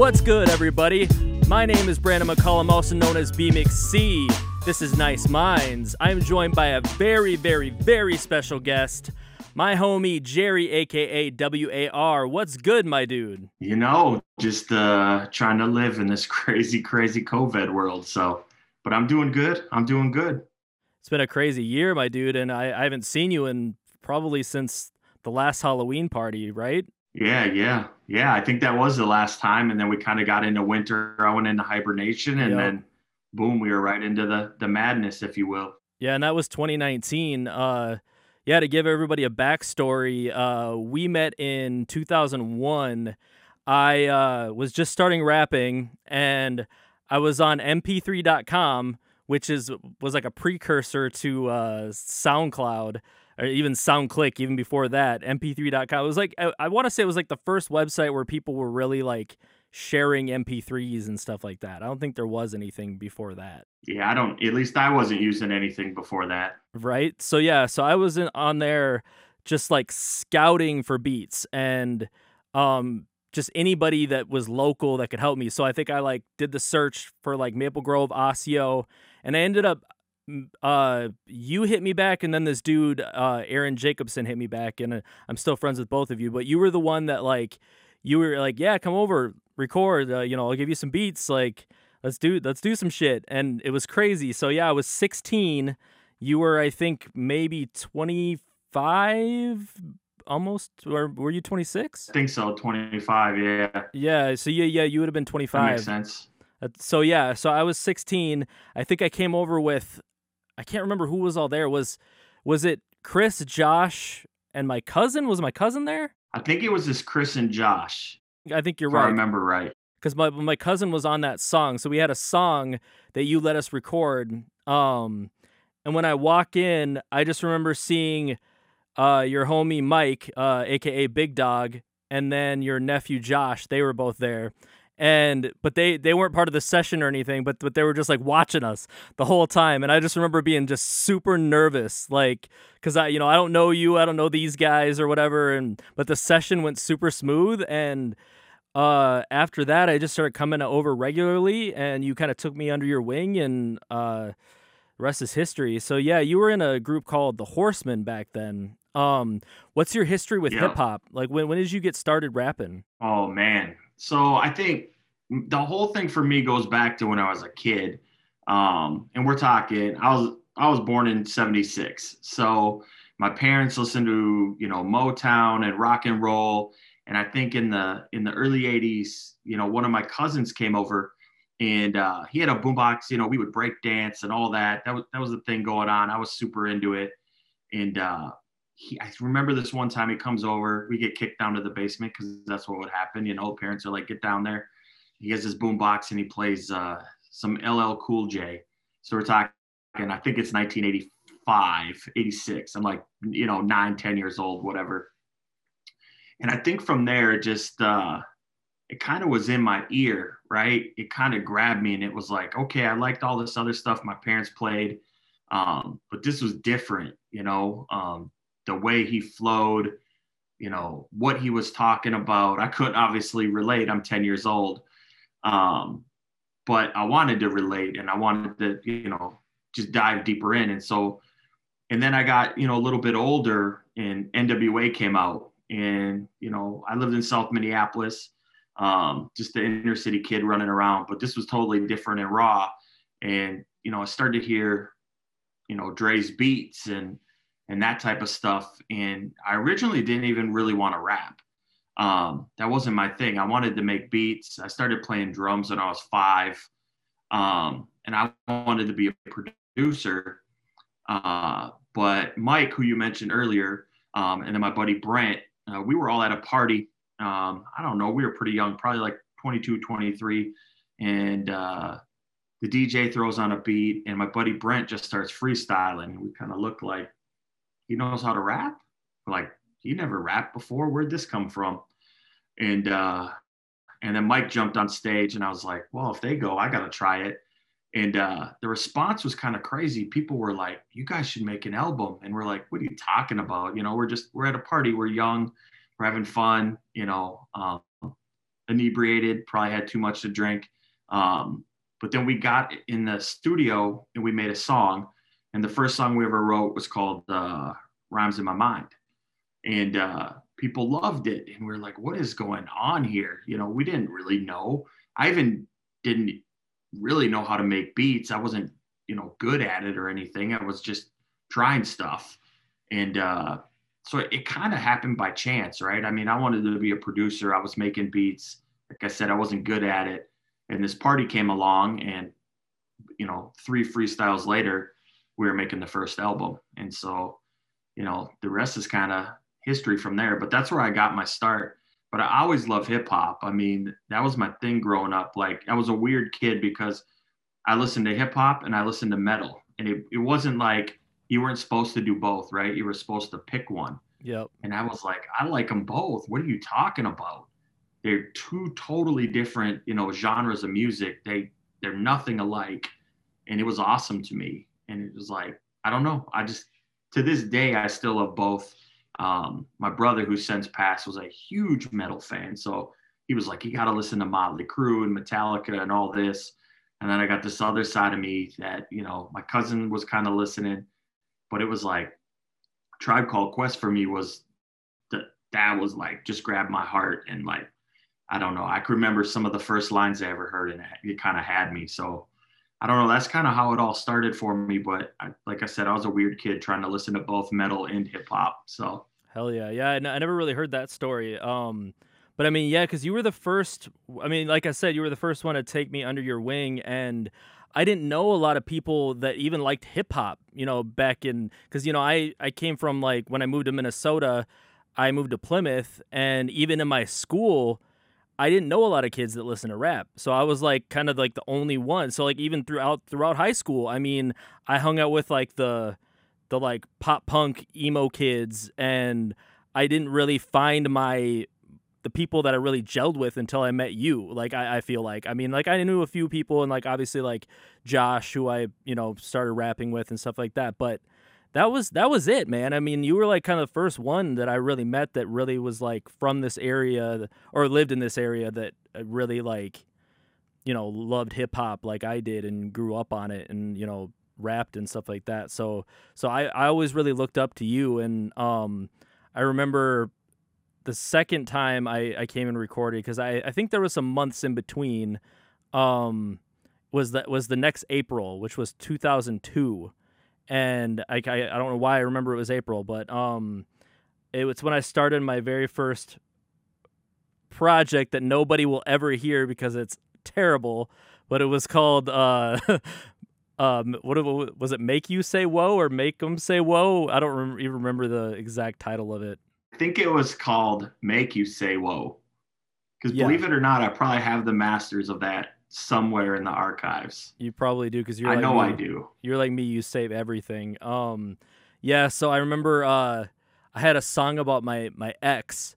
What's good, everybody? My name is Brandon McCullum, also known as B McC. This is Nice Minds. I am joined by a very, very, very special guest, my homie Jerry, aka WAR. What's good, my dude? You know, just uh, trying to live in this crazy, crazy COVID world. So, but I'm doing good. I'm doing good. It's been a crazy year, my dude, and I, I haven't seen you in probably since the last Halloween party, right? Yeah, yeah, yeah. I think that was the last time, and then we kind of got into winter. I went into hibernation, and Yep. then boom, we were right into the the madness, if you will. Yeah, and that was 2019. Uh, yeah, to give everybody a backstory, uh, we met in 2001. I uh, was just starting rapping, and I was on MP3.com, which is was like a precursor to uh, SoundCloud or even SoundClick. Even before that, MP3.com. It was like I, I want to say it was like the first website where people were really like sharing MP3s and stuff like that. I don't think there was anything before that. Yeah, I don't. At least I wasn't using anything before that. right so yeah so i was in, on there just like scouting for beats and um just anybody that was local that could help me so i think i like did the search for like maple grove osseo and i ended up uh you hit me back and then this dude uh aaron jacobson hit me back and uh, i'm still friends with both of you but you were the one that like you were like yeah come over record uh, you know i'll give you some beats like let's do let's do some shit and it was crazy so yeah i was 16 you were, I think, maybe 25, almost, or were you 26? I think so. Twenty five. Yeah, Yeah, so yeah, yeah, you would have been that 25. makes sense. So yeah, so I was 16. I think I came over with, I can't remember who was all there. Was was it Chris, Josh, and my cousin? Was my cousin there? I think it was this Chris and Josh. I think you're right. I remember right. because my my cousin was on that song. So we had a song that you let us record. Um, and when I walk in, I just remember seeing uh your homie Mike, uh, aka Big Dog, and then your nephew Josh. They were both there. And but they they weren't part of the session or anything, but but they were just like watching us the whole time. And I just remember being just super nervous, like because I you know I don't know you, I don't know these guys or whatever. And but the session went super smooth and uh after that i just started coming over regularly and you kind of took me under your wing and uh the rest is history so yeah you were in a group called the horsemen back then um what's your history with Yeah. hip hop like when, when did you get started rapping Oh man. So I think the whole thing for me goes back to when I was a kid. Um, and we're talking, I was I was born in 76. So my parents listened to, you know, Motown and rock and roll. And I think in the in the early 80s, you know, one of my cousins came over and uh, he had a boombox, you know, we would break dance and all that. That was that was the thing going on. I was super into it. And uh he, I remember this one time he comes over, we get kicked down to the basement because that's what would happen. You know, parents are like, get down there. He has his boom box and he plays uh, some LL Cool J. So we're talking, I think it's 1985, 86. I'm like, you know, nine, 10 years old, whatever. And I think from there, just, uh, it kind of was in my ear, right? It kind of grabbed me and it was like, okay, I liked all this other stuff my parents played. Um, but this was different, you know, um, the way he flowed, you know, what he was talking about. I couldn't obviously relate. I'm 10 years old. Um, but I wanted to relate and I wanted to, you know, just dive deeper in. And so, and then I got, you know, a little bit older and NWA came out and, you know, I lived in South Minneapolis, um, just the inner city kid running around, but this was totally different and raw. And, you know, I started to hear, you know, Dre's beats and, and that type of stuff. And I originally didn't even really want to rap. Um, that wasn't my thing. I wanted to make beats. I started playing drums when I was five. Um, and I wanted to be a producer. Uh, but Mike, who you mentioned earlier, um, and then my buddy Brent, uh, we were all at a party. Um, I don't know, we were pretty young, probably like 22, 23. And uh, the DJ throws on a beat, and my buddy Brent just starts freestyling. We kind of look like he knows how to rap. Like, he never rapped before. Where'd this come from? And uh, and then Mike jumped on stage, and I was like, well, if they go, I gotta try it. And uh, the response was kind of crazy. People were like, "You guys should make an album," and we're like, "What are you talking about?" You know, we're just we're at a party, we're young, we're having fun. You know, um, inebriated, probably had too much to drink. Um, but then we got in the studio and we made a song. And the first song we ever wrote was called uh, Rhymes in My Mind. And uh, people loved it. And we are like, what is going on here? You know, we didn't really know. I even didn't really know how to make beats. I wasn't, you know, good at it or anything. I was just trying stuff. And uh, so it, it kind of happened by chance, right? I mean, I wanted to be a producer. I was making beats. Like I said, I wasn't good at it. And this party came along, and, you know, three freestyles later, we were making the first album. And so, you know, the rest is kind of history from there. But that's where I got my start. But I always love hip hop. I mean, that was my thing growing up. Like, I was a weird kid because I listened to hip hop and I listened to metal. And it, it wasn't like you weren't supposed to do both, right? You were supposed to pick one. Yep. And I was like, I like them both. What are you talking about? They're two totally different, you know, genres of music. They they're nothing alike. And it was awesome to me. And it was like, I don't know. I just to this day I still love both. Um, my brother, who since passed, was a huge metal fan. So he was like, you got to listen to Motley Crue and Metallica and all this. And then I got this other side of me that, you know, my cousin was kind of listening, but it was like Tribe Called Quest for me was that that was like just grabbed my heart and like, I don't know. That's kind of how it all started for me. But I, like I said, I was a weird kid trying to listen to both metal and hip hop. So Hell yeah, yeah. I, n- I never really heard that story. Um, but I mean, yeah, because you were the first. I mean, like I said, you were the first one to take me under your wing, and I didn't know a lot of people that even liked hip hop. You know, back in because you know I I came from like when I moved to Minnesota, I moved to Plymouth, and even in my school. I didn't know a lot of kids that listen to rap. So I was like kind of like the only one. So like even throughout throughout high school, I mean, I hung out with like the the like pop punk emo kids and I didn't really find my the people that I really gelled with until I met you. Like I, I feel like I mean like I knew a few people and like obviously like Josh who I you know started rapping with and stuff like that. But that was that was it, man. I mean you were like kind of the first one that I really met that really was like from this area or lived in this area that uh, really like you know loved hip hop like I did and grew up on it and you know rapped and stuff like that. So so I, I always really looked up to you and um I remember the second time I, I came and recorded because I, I think there was some months in between um was that was the next April, which was 2002. And I, I, I don't know why I remember it was April, but um it was when I started my very first project that nobody will ever hear because it's terrible, but it was called uh um what was it make you say whoa or make them say whoa? I don't rem- even remember the exact title of it. I think it was called make you say whoa. Because yeah. believe it or not i probably have the masters of that somewhere in the archives you probably do because you're i like know me. i do you're like me you save everything um yeah so i remember uh i had a song about my my ex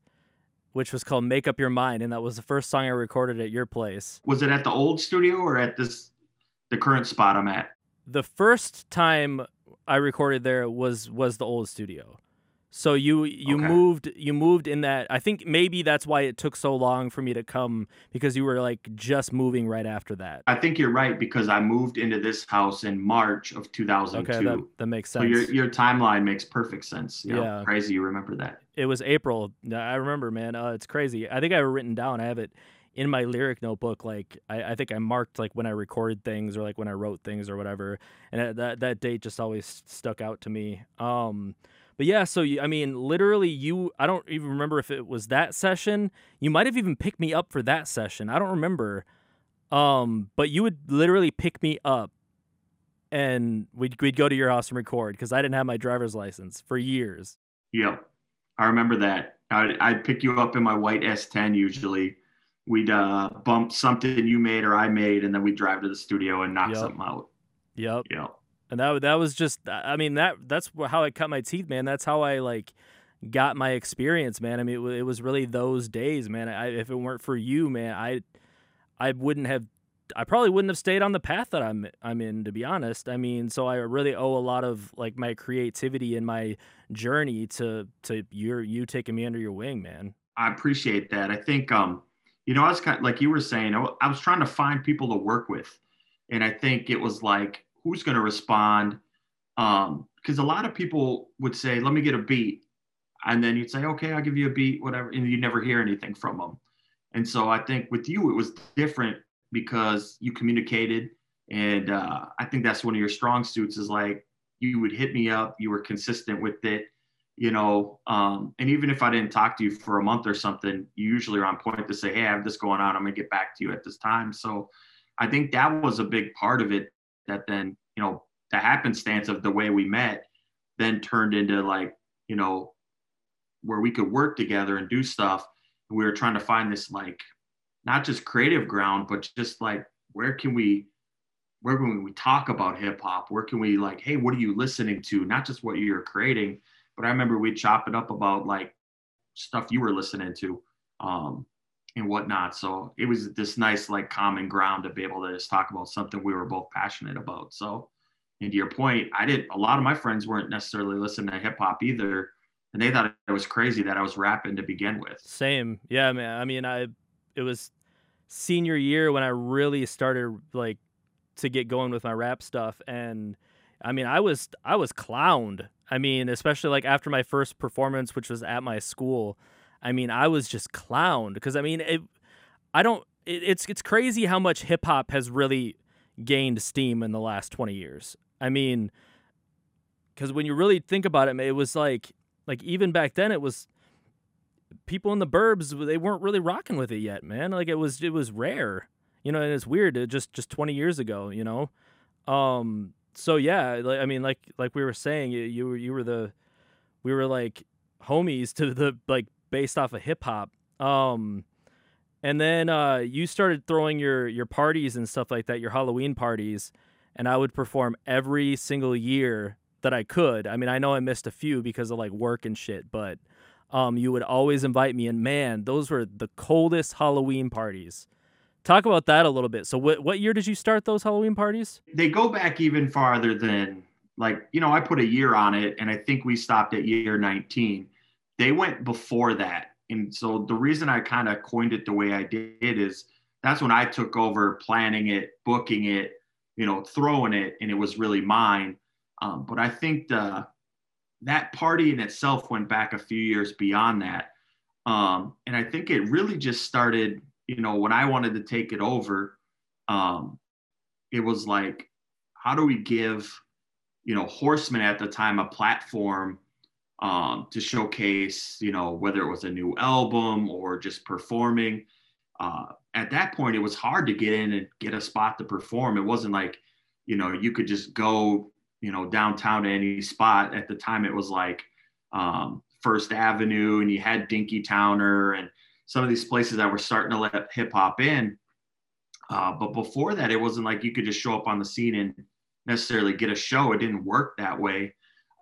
which was called make up your mind and that was the first song i recorded at your place was it at the old studio or at this the current spot I'm at. The first time I recorded there was was the old studio. So you you okay. moved you moved in that I think maybe that's why it took so long for me to come because you were like just moving right after that. I think you're right because I moved into this house in March of 2002. Okay, that, that makes sense. So your your timeline makes perfect sense. You yeah, crazy you remember that. It was April. I remember, man. Uh, it's crazy. I think I have it written down. I have it in my lyric notebook, like I, I think I marked like when I recorded things or like when I wrote things or whatever, and that that date just always stuck out to me. Um, but yeah, so you, I mean, literally, you I don't even remember if it was that session. You might have even picked me up for that session. I don't remember. Um, but you would literally pick me up, and we'd we'd go to your house and record because I didn't have my driver's license for years. Yep, I remember that. I'd, I'd pick you up in my white S10 usually we'd uh, bump something you made or I made, and then we'd drive to the studio and knock yep. something out. Yep. Yep. And that that was just, I mean that that's how I cut my teeth, man. That's how I like got my experience, man. I mean, it, it was really those days, man. I, if it weren't for you, man, I I wouldn't have. I probably wouldn't have stayed on the path that I'm I'm in to be honest. I mean, so I really owe a lot of like my creativity and my journey to to your you taking me under your wing, man. I appreciate that. I think um you know, I was kind of like you were saying, I was trying to find people to work with. And I think it was like, who's going to respond? Um, because a lot of people would say, let me get a beat. And then you'd say, okay, I'll give you a beat, whatever. And you never hear anything from them. And so I think with you, it was different because you communicated. And uh, I think that's one of your strong suits is like you would hit me up, you were consistent with it you know, um, and even if I didn't talk to you for a month or something, you usually are on point to say, Hey, I have this going on. I'm going to get back to you at this time. So I think that was a big part of it that then, you know, the happenstance of the way we met then turned into like, you know, where we could work together and do stuff. And we were trying to find this like, not just creative ground, but just like, where can we, where can we talk about hip hop? Where can we like, Hey, what are you listening to? Not just what you're creating, but I remember we'd chop it up about like stuff you were listening to um, and whatnot. So it was this nice like common ground to be able to just talk about something we were both passionate about. So, and to your point, I did a lot of my friends weren't necessarily listening to hip hop either, and they thought it was crazy that I was rapping to begin with. Same, yeah, man. I mean, I it was senior year when I really started like to get going with my rap stuff and I mean, I was I was clowned. I mean, especially like after my first performance, which was at my school. I mean, I was just clowned because I mean, it, I don't. It, it's it's crazy how much hip hop has really gained steam in the last twenty years. I mean, because when you really think about it, it was like like even back then, it was people in the burbs they weren't really rocking with it yet, man. Like it was it was rare, you know. And it's weird. It just just twenty years ago, you know. Um, so yeah, like, I mean, like like we were saying, you, you were you were the we were like homies to the like based off of hip hop. Um, and then uh, you started throwing your your parties and stuff like that, your Halloween parties, and I would perform every single year that I could. I mean, I know I missed a few because of like work and shit, but um, you would always invite me, and man, those were the coldest Halloween parties. Talk about that a little bit. So, what what year did you start those Halloween parties? They go back even farther than like you know I put a year on it, and I think we stopped at year 19. They went before that, and so the reason I kind of coined it the way I did is that's when I took over planning it, booking it, you know, throwing it, and it was really mine. Um, but I think the that party in itself went back a few years beyond that, um, and I think it really just started you know, when I wanted to take it over, um, it was like, how do we give, you know, Horsemen at the time a platform um, to showcase, you know, whether it was a new album or just performing. Uh, at that point, it was hard to get in and get a spot to perform. It wasn't like, you know, you could just go, you know, downtown to any spot. At the time, it was like um, First Avenue, and you had Dinkytowner, and some of these places that were starting to let hip hop in. Uh, but before that, it wasn't like you could just show up on the scene and necessarily get a show. It didn't work that way.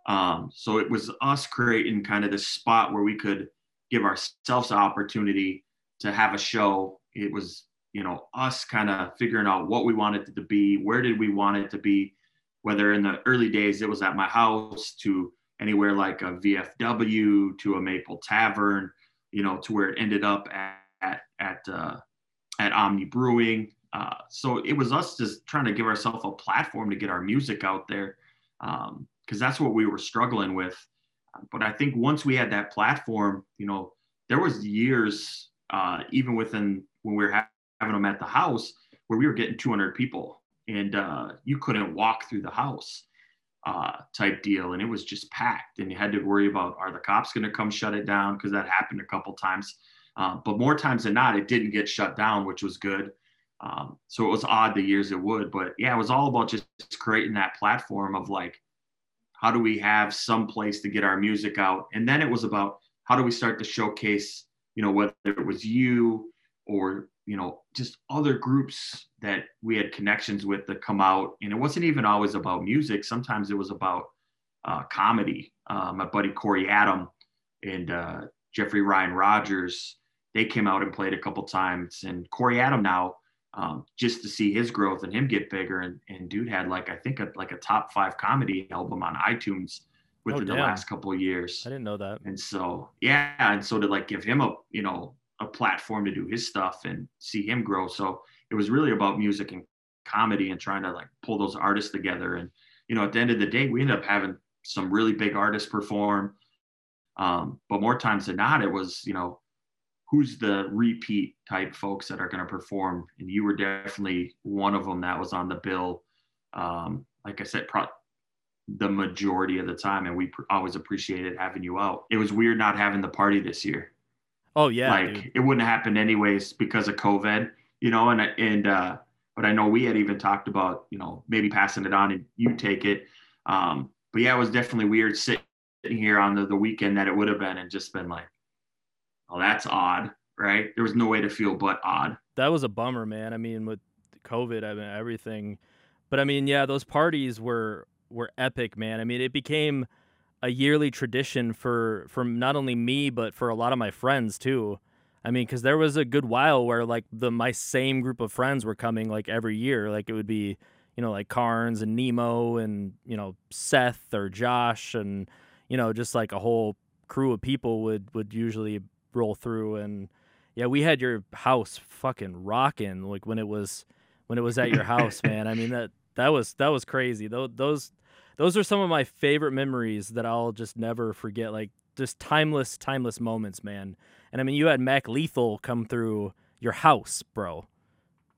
Um, so it was us creating kind of this spot where we could give ourselves an opportunity to have a show. It was, you know, us kind of figuring out what we wanted it to be, where did we want it to be, whether in the early days it was at my house to anywhere like a VFW to a Maple Tavern you know, to where it ended up at at at, uh, at Omni Brewing. Uh, so it was us just trying to give ourselves a platform to get our music out there, because that's what we were struggling with. But I think once we had that platform, you know, there was years, uh, even within when we were having them at the house, where we were getting 200 people, and uh, you couldn't walk through the house uh, type deal, and it was just packed. And you had to worry about are the cops going to come shut it down because that happened a couple times. Uh, but more times than not, it didn't get shut down, which was good. Um, so it was odd the years it would, but yeah, it was all about just creating that platform of like, how do we have some place to get our music out? And then it was about how do we start to showcase, you know, whether it was you or you know just other groups that we had connections with that come out. And it wasn't even always about music. Sometimes it was about uh, comedy. Uh, my buddy corey adam and uh, jeffrey ryan rogers they came out and played a couple times. And corey adam now um, just to see his growth and him get bigger and, and dude had like i think a, like a top five comedy album on itunes within oh, the last couple of years i didn't know that and so yeah and so to like give him a you know a platform to do his stuff and see him grow. So it was really about music and comedy and trying to like pull those artists together. And you know, at the end of the day, we ended up having some really big artists perform. Um, but more times than not, it was you know who's the repeat type folks that are going to perform, and you were definitely one of them that was on the bill. Um, like I said, pro- the majority of the time, and we pr- always appreciated having you out. It was weird not having the party this year. Oh yeah, like dude. it wouldn't have happened anyways because of COVID, you know. And and uh, but I know we had even talked about you know maybe passing it on and you take it. Um, but yeah, it was definitely weird sitting here on the, the weekend that it would have been and just been like, oh, that's odd, right? There was no way to feel but odd. that was a bummer, man. I mean, with COVID, I mean everything, but I mean, yeah, those parties were were epic, man. I mean, it became a yearly tradition for for not only me but for a lot of my friends too. I mean, because there was a good while where like the my same group of friends were coming like every year. Like it would be, you know, like Carnes and Nemo and you know Seth or Josh and you know just like a whole crew of people would would usually roll through and yeah, we had your house fucking rocking like when it was when it was at your house, man. I mean that that was that was crazy. Those those those are some of my favorite memories that I'll just never forget. Like just timeless, timeless moments, man. And I mean, you had Mac Lethal come through your house, bro.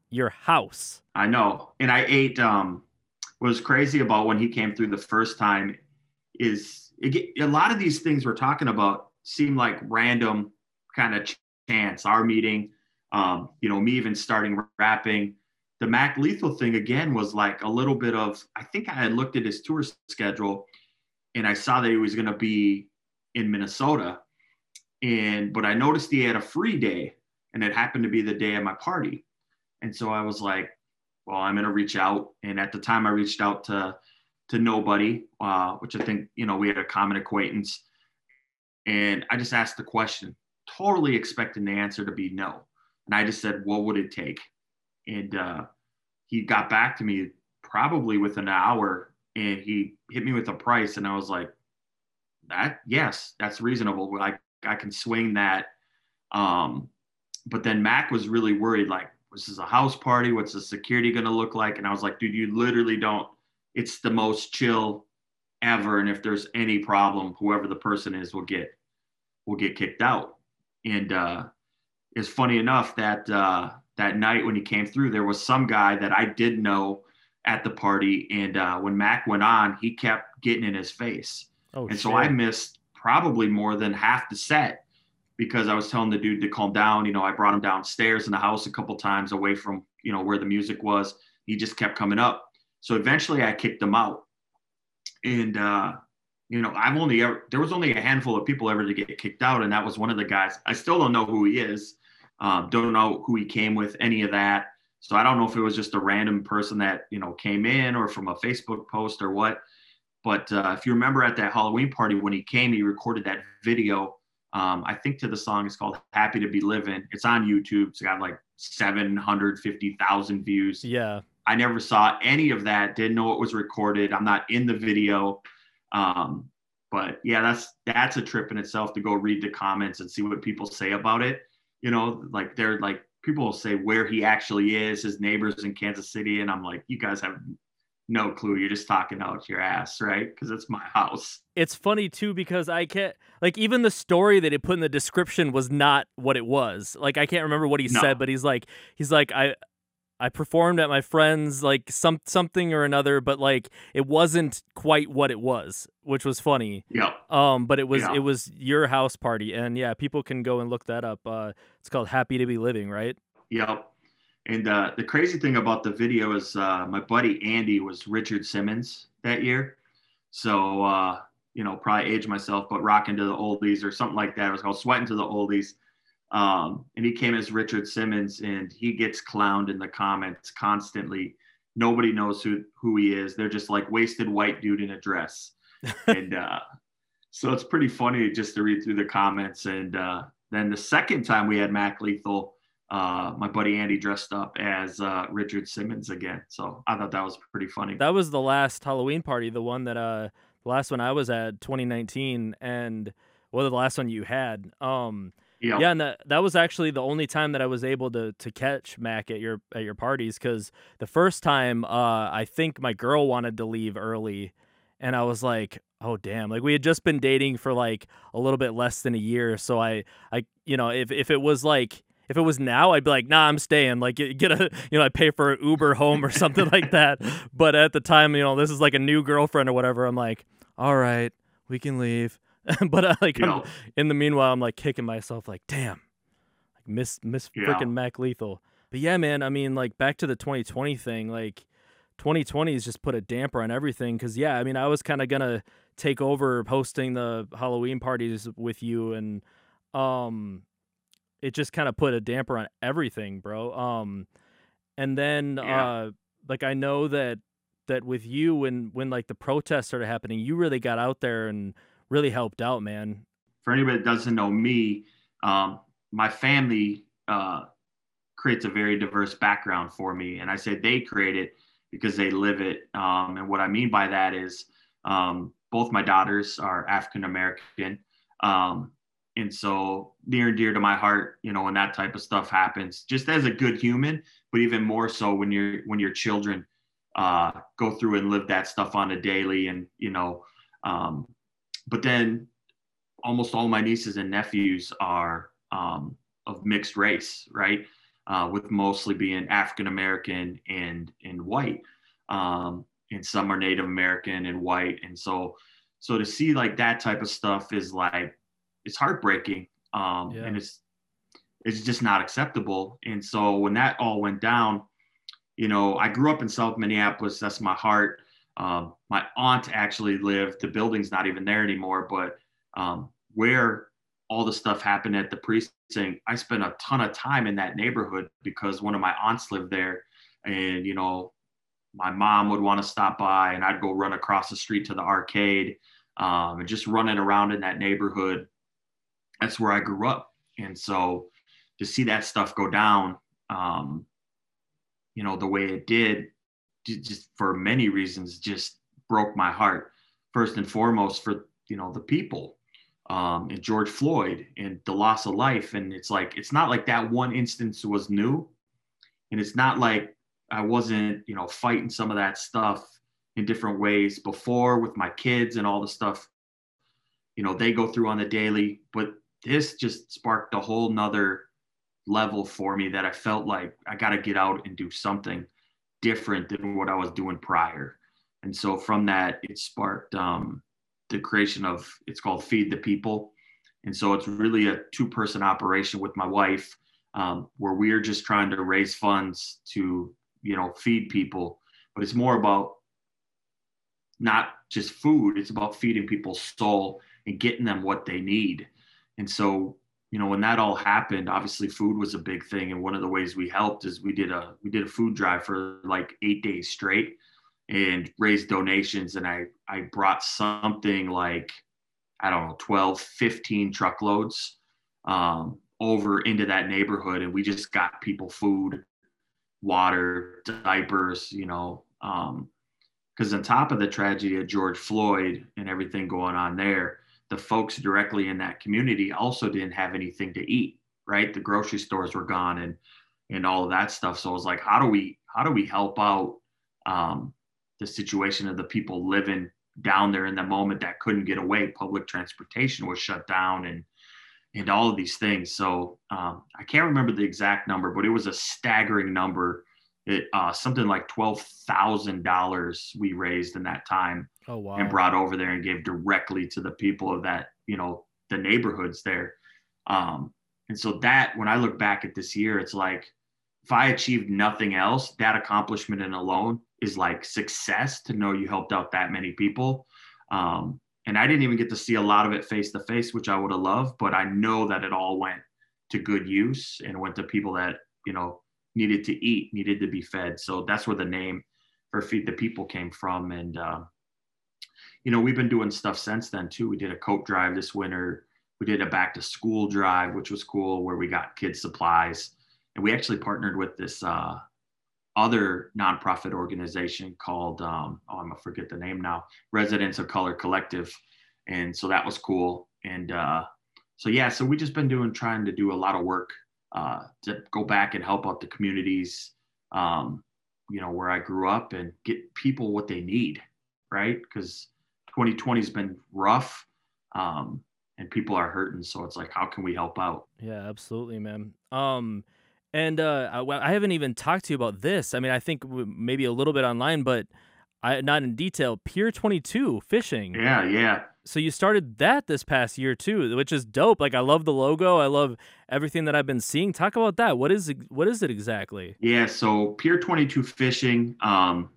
Your house. I know. And I ate um what was crazy about when he came through the first time is it, a lot of these things we're talking about seem like random kind of chance. Our meeting, um, you know, me even starting rapping. The Mac Lethal thing again was like a little bit of I think I had looked at his tour schedule and I saw that he was gonna be in Minnesota. And but I noticed he had a free day and it happened to be the day of my party. And so I was like, well, I'm gonna reach out. And at the time, I reached out to to nobody, uh, which I think you know we had a common acquaintance. And I just asked the question, totally expecting the answer to be no. And I just said, what would it take? And uh, he got back to me probably within an hour, and he hit me with a price, and I was like, that yes, that's reasonable. I I can swing that. Um, but then Mac was really worried, like, this is a house party. What's the security going to look like? And I was like, dude, you literally don't. It's the most chill ever. And if there's any problem, whoever the person is will get will get kicked out. And uh, it's funny enough that uh, that night when he came through, there was some guy that I did know at the party. And uh, when Mac went on, he kept getting in his face. Oh, and shit. so I missed probably more than half the set because I was telling the dude to calm down. You know, I brought him downstairs in the house a couple times away from, you know, where the music was. He just kept coming up. So eventually I kicked him out. And, uh, you know, I've only ever, there was only a handful of people ever to get kicked out. And that was one of the guys. I still don't know who he is. Um, don't know who he came with, any of that. So I don't know if it was just a random person that, you know, came in or from a Facebook post or what. But uh, if you remember at that Halloween party when he came, he recorded that video. Um, I think to the song it's called "Happy to Be Living." It's on YouTube. It's got like seven hundred fifty thousand views. yeah. I never saw any of that. Didn't know it was recorded. I'm not in the video. Um, but yeah, that's that's a trip in itself to go read the comments and see what people say about it. You know, like they're like people will say where he actually is, his neighbors in Kansas City, and I'm like, you guys have no clue. You're just talking out your ass, right? Because it's my house. It's funny too because I can't like even the story that it put in the description was not what it was. Like I can't remember what he No. said, but he's like he's like I I performed at my friend's like some something or another, but like it wasn't quite what it was, which was funny. Yep. Um, but it was Yeah. it was your house party, and yeah, people can go and look that up. Uh, it's called Happy to Be Living, right? Yep. And uh, the crazy thing about the video is uh, my buddy Andy was Richard Simmons that year. So, uh, you know, probably aged myself, but rocking to the oldies or something like that. It was called Sweating to the Oldies. Um, and he came as Richard Simmons and he gets clowned in the comments constantly. Nobody knows who, who he is. They're just like wasted white dude in a dress. and uh, so it's pretty funny just to read through the comments. And uh, then the second time we had Mac Lethal, uh, my buddy Andy dressed up as uh, Richard Simmons again. So I thought that was pretty funny. That was the last Halloween party, the one that uh the last one I was at 2019 and well the last one you had. Um Yep. Yeah, and that that was actually the only time that I was able to to catch Mac at your at your parties because the first time uh, I think my girl wanted to leave early, and I was like, oh damn, like we had just been dating for like a little bit less than a year, so I I you know if if it was like if it was now, I'd be like, nah, I'm staying. Like, get, get a, you know, I pay for an Uber home or something like that. But at the time, you know, this is like a new girlfriend or whatever. I'm like, all right, we can leave. but uh, like, I'm, in the meanwhile, I'm like kicking myself, like, damn, like miss miss Yeah. freaking Mac Lethal. But yeah, man, I mean, like back to the 2020 thing, like 2020 has just put a damper on everything. Cause yeah, I mean, I was kind of gonna take over hosting the Halloween parties with you, and um, it just kind of put a damper on everything, bro. Um, and then Yeah. uh, like I know that that with you when when like the protests started happening, you really got out there and really helped out, man. For anybody that doesn't know me, um, my family uh, creates a very diverse background for me, and I say they create it because they live it. Um, and what I mean by that is um, both my daughters are African American. Um, and so near and dear to my heart, you know, when that type of stuff happens, just as a good human, but even more so when you're when your children uh, go through and live that stuff on a daily, and you know, um, but then almost all my nieces and nephews are um, of mixed race, right? Uh, with mostly being African American and and white, um, and some are Native American and white, and so so to see like that type of stuff is like it's heartbreaking, um, Yeah. and it's it's just not acceptable. And so when that all went down, you know, I grew up in South Minneapolis. That's my heart. Um, my aunt actually lived. The building's not even there anymore, but um, where all the stuff happened at the precinct, I spent a ton of time in that neighborhood because one of my aunts lived there, and you know, my mom would want to stop by, and I'd go run across the street to the arcade, um, and just running around in that neighborhood. That's where I grew up, and so to see that stuff go down, um, you know, the way it did, just for many reasons, just broke my heart. First and foremost, for you know the people, um, and George Floyd and the loss of life, and it's like it's not like that one instance was new, and it's not like I wasn't you know fighting some of that stuff in different ways before with my kids and all the stuff, you know, they go through on the daily, but this just sparked a whole nother level for me that I felt like I got to get out and do something different than what I was doing prior. And so from that, it sparked um, the creation of it's called Feed the People. And so it's really a two person operation with my wife um, where we're just trying to raise funds to, you know, feed people. But it's more about not just food, it's about feeding people's soul and getting them what they need. And so you know when that all happened obviously food was a big thing and one of the ways we helped is we did a we did a food drive for like eight days straight and raised donations and i i brought something like i don't know 12 15 truckloads um, over into that neighborhood and we just got people food water diapers you know because on top of the tragedy of george floyd and everything going on there the folks directly in that community also didn't have anything to eat right? The grocery stores were gone and and all of that stuff. So i was like how do we how do we help out um, the situation of the people living down there in the moment that couldn't get away? Public transportation was shut down and and all of these things. So um, i can't remember the exact number but it was a staggering number it uh, something like $12000 we raised in that time Oh wow. and brought over there and gave directly to the people of that, you know, the neighborhoods there. Um, and so that when I look back at this year, it's like if I achieved nothing else, that accomplishment in alone is like success to know you helped out that many people. Um, and I didn't even get to see a lot of it face to face, which I would have loved, but I know that it all went to good use and went to people that, you know, needed to eat, needed to be fed. So that's where the name for Feed the People came from. And, uh, you know, we've been doing stuff since then too. We did a coat drive this winter. We did a back to school drive, which was cool, where we got kids supplies. And we actually partnered with this uh, other nonprofit organization called, um, oh, I'm gonna forget the name now, Residents of Color Collective. And so that was cool. And uh, so yeah, so we just been doing trying to do a lot of work uh, to go back and help out the communities, um, you know, where I grew up and get people what they need, right? Because 2020 has been rough. Um, and people are hurting. So it's like how can we help out? Yeah absolutely man. Um and uh I, I haven't even talked to you about this. I mean i think maybe a little bit online but I, not in detail. Pier 22 fishing. Yeah yeah so you started that this past year too which is dope like i love the logo i love everything that i've been seeing talk about that what is it what is it exactly yeah so pier 22 fishing um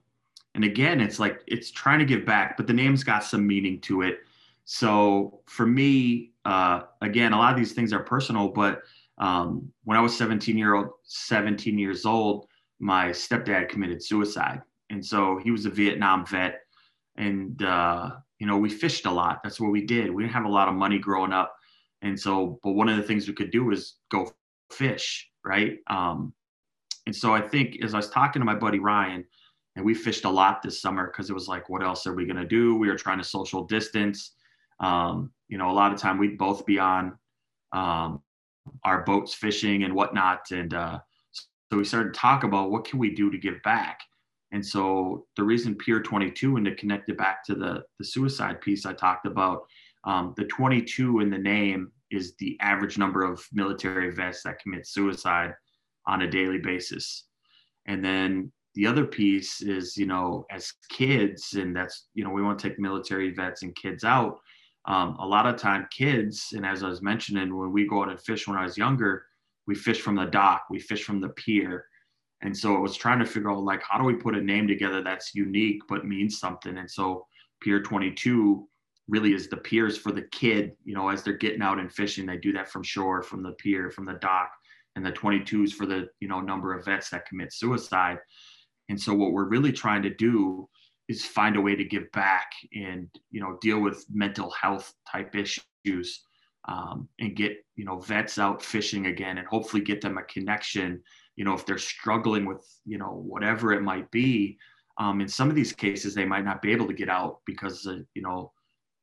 and again it's like it's trying to give back but the name's got some meaning to it so for me, uh, again, a lot of these things are personal, but um, when I was 17 year old, 17 years old, my stepdad committed suicide. And so he was a Vietnam vet. And, uh, you know, we fished a lot. That's what we did. We didn't have a lot of money growing up. And so, but one of the things we could do was go fish, right? Um, and so I think as I was talking to my buddy Ryan, and we fished a lot this summer because it was like, what else are we going to do? We were trying to social distance. Um, you know, a lot of time we'd both be on um, our boats fishing and whatnot. And uh, so we started to talk about what can we do to give back. And so the reason Pier 22 and to connect it back to the, the suicide piece I talked about, um, the 22 in the name is the average number of military vets that commit suicide on a daily basis. And then the other piece is, you know, as kids, and that's, you know, we want to take military vets and kids out um, a lot of time kids and as i was mentioning when we go out and fish when i was younger we fish from the dock we fish from the pier and so it was trying to figure out like how do we put a name together that's unique but means something? And so pier 22 really is the piers for the kid you know as they're getting out and fishing they do that from shore from the pier from the dock. And the 22s for the you know number of vets that commit suicide. And so what we're really trying to do is find a way to give back and you know deal with mental health type issues um, and get you know vets out fishing again and hopefully get them a connection you know if they're struggling with you know whatever it might be um, in some of these cases they might not be able to get out because of, you know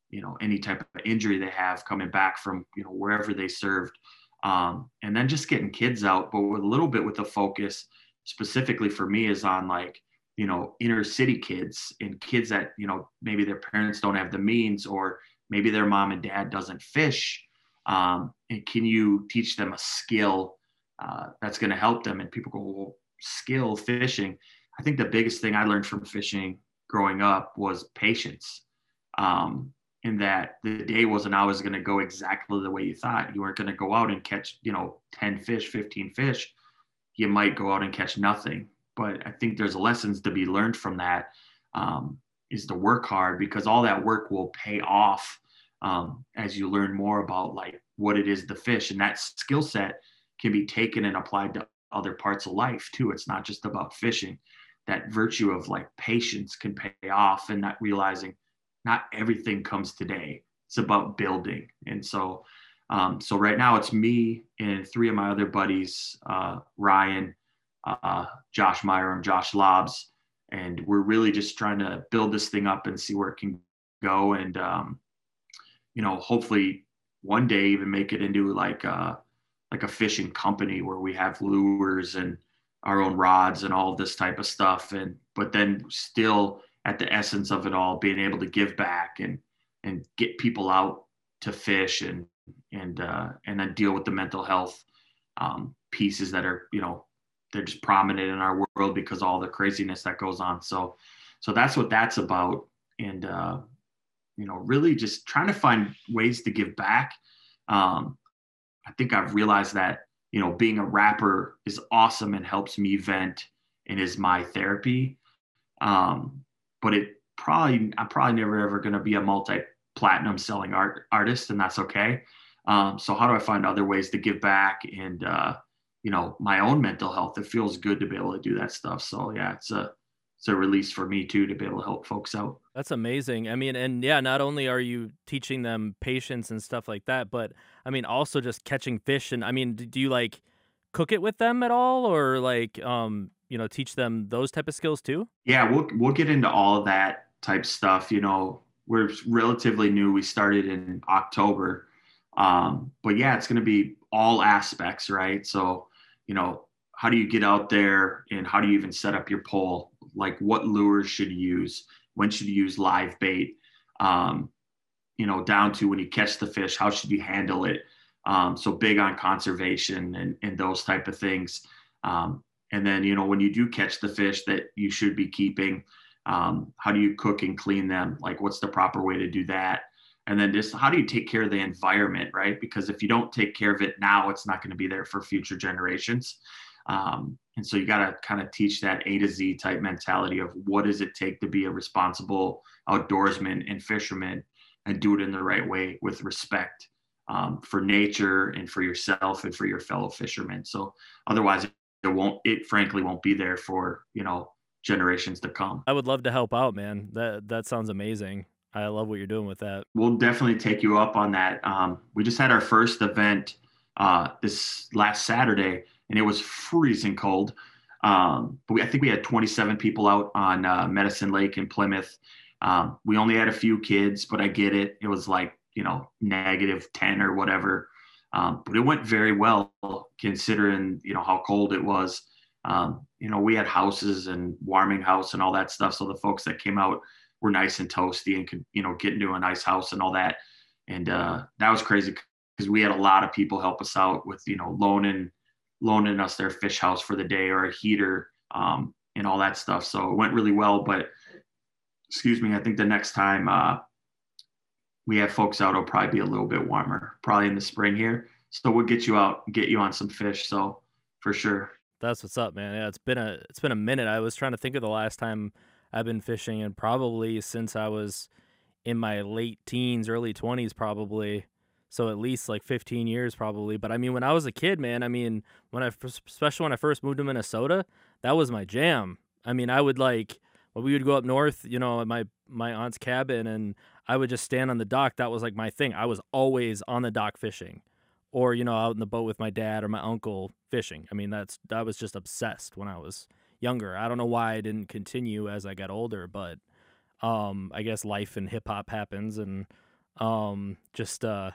you know any type of injury they have coming back from you know wherever they served. Um, and then just getting kids out but with a little bit with the focus specifically for me is on like you know inner city kids and kids that you know maybe their parents don't have the means or maybe their mom and dad doesn't fish. Um, and can you teach them a skill uh, that's going to help them and people go well, skill fishing. I think the biggest thing i learned from fishing growing up was patience um, in that the day wasn't always going to go exactly the way you thought. You weren't going to go out and catch you know 10 fish 15 fish. You might go out and catch nothing. But I think there's lessons to be learned from that. Um, is to work hard because all that work will pay off um, as you learn more about like what it is the fish and that skill set can be taken and applied to other parts of life too. It's not just about fishing. That virtue of like patience can pay off and not realizing not everything comes today. It's about building. And so, um, so right now it's me and three of my other buddies, uh, Ryan, uh, Josh Meyer and Josh Lobbs. And we're really just trying to build this thing up and see where it can go. And, um, you know, hopefully one day even make it into like a, like a fishing company where we have lures and our own rods and all this type of stuff. And, but then still at the essence of it all, being able to give back and, and get people out to fish and, and, uh, and then deal with the mental health um, pieces that are, you know, they're just prominent in our world because all the craziness that goes on. So, so that's what that's about. And, uh, you know, really just trying to find ways to give back. Um, I think I've realized that, you know, being a rapper is awesome and helps me vent and is my therapy. Um, but it probably, I'm probably never ever going to be a multi platinum selling art artist and that's okay. Um, so how do I find other ways to give back and, uh, you know my own mental health it feels good to be able to do that stuff so yeah it's a it's a release for me too to be able to help folks out that's amazing i mean and yeah not only are you teaching them patience and stuff like that but i mean also just catching fish and i mean do you like cook it with them at all or like um you know teach them those type of skills too yeah we'll we'll get into all that type stuff you know we're relatively new we started in october Um, but yeah, it's going to be all aspects, right? So, you know, how do you get out there and how do you even set up your pole? Like what lures should you use? When should you use live bait? Um, you know, down to when you catch the fish, how should you handle it? Um, so big on conservation and, and those type of things. Um, and then, you know, when you do catch the fish that you should be keeping, um, how do you cook and clean them? Like, what's the proper way to do that? And then just how do you take care of the environment, right? Because if you don't take care of it now, it's not going to be there for future generations. Um, and so you got to kind of teach that A to Z type mentality of what does it take to be a responsible outdoorsman and fisherman and do it in the right way with respect um, for nature and for yourself and for your fellow fishermen. So otherwise, it won't. It frankly won't be there for you know generations to come. I would love to help out, man. That that sounds amazing. I love what you're doing with that. We'll definitely take you up on that. Um, we just had our first event uh, this last Saturday, and it was freezing cold. Um, but we, I think we had 27 people out on uh, Medicine Lake in Plymouth. Um, we only had a few kids, but I get it. It was like you know negative 10 or whatever, um, but it went very well considering you know how cold it was. Um, you know, we had houses and warming house and all that stuff. So the folks that came out were nice and toasty and could, you know, get into a nice house and all that. And uh, that was crazy because we had a lot of people help us out with, you know, loaning, loaning us their fish house for the day or a heater um, and all that stuff. So it went really well. But excuse me, I think the next time uh, we have folks out, it'll probably be a little bit warmer, probably in the spring here. So we'll get you out, get you on some fish. So for sure. That's what's up, man. Yeah, it's been a it's been a minute. I was trying to think of the last time I've been fishing, and probably since I was in my late teens, early twenties, probably. So at least like 15 years, probably. But I mean, when I was a kid, man, I mean, when I especially when I first moved to Minnesota, that was my jam. I mean, I would like we would go up north, you know, at my my aunt's cabin, and I would just stand on the dock. That was like my thing. I was always on the dock fishing or you know out in the boat with my dad or my uncle fishing. I mean that's I was just obsessed when I was younger. I don't know why I didn't continue as I got older, but um I guess life and hip hop happens and um just uh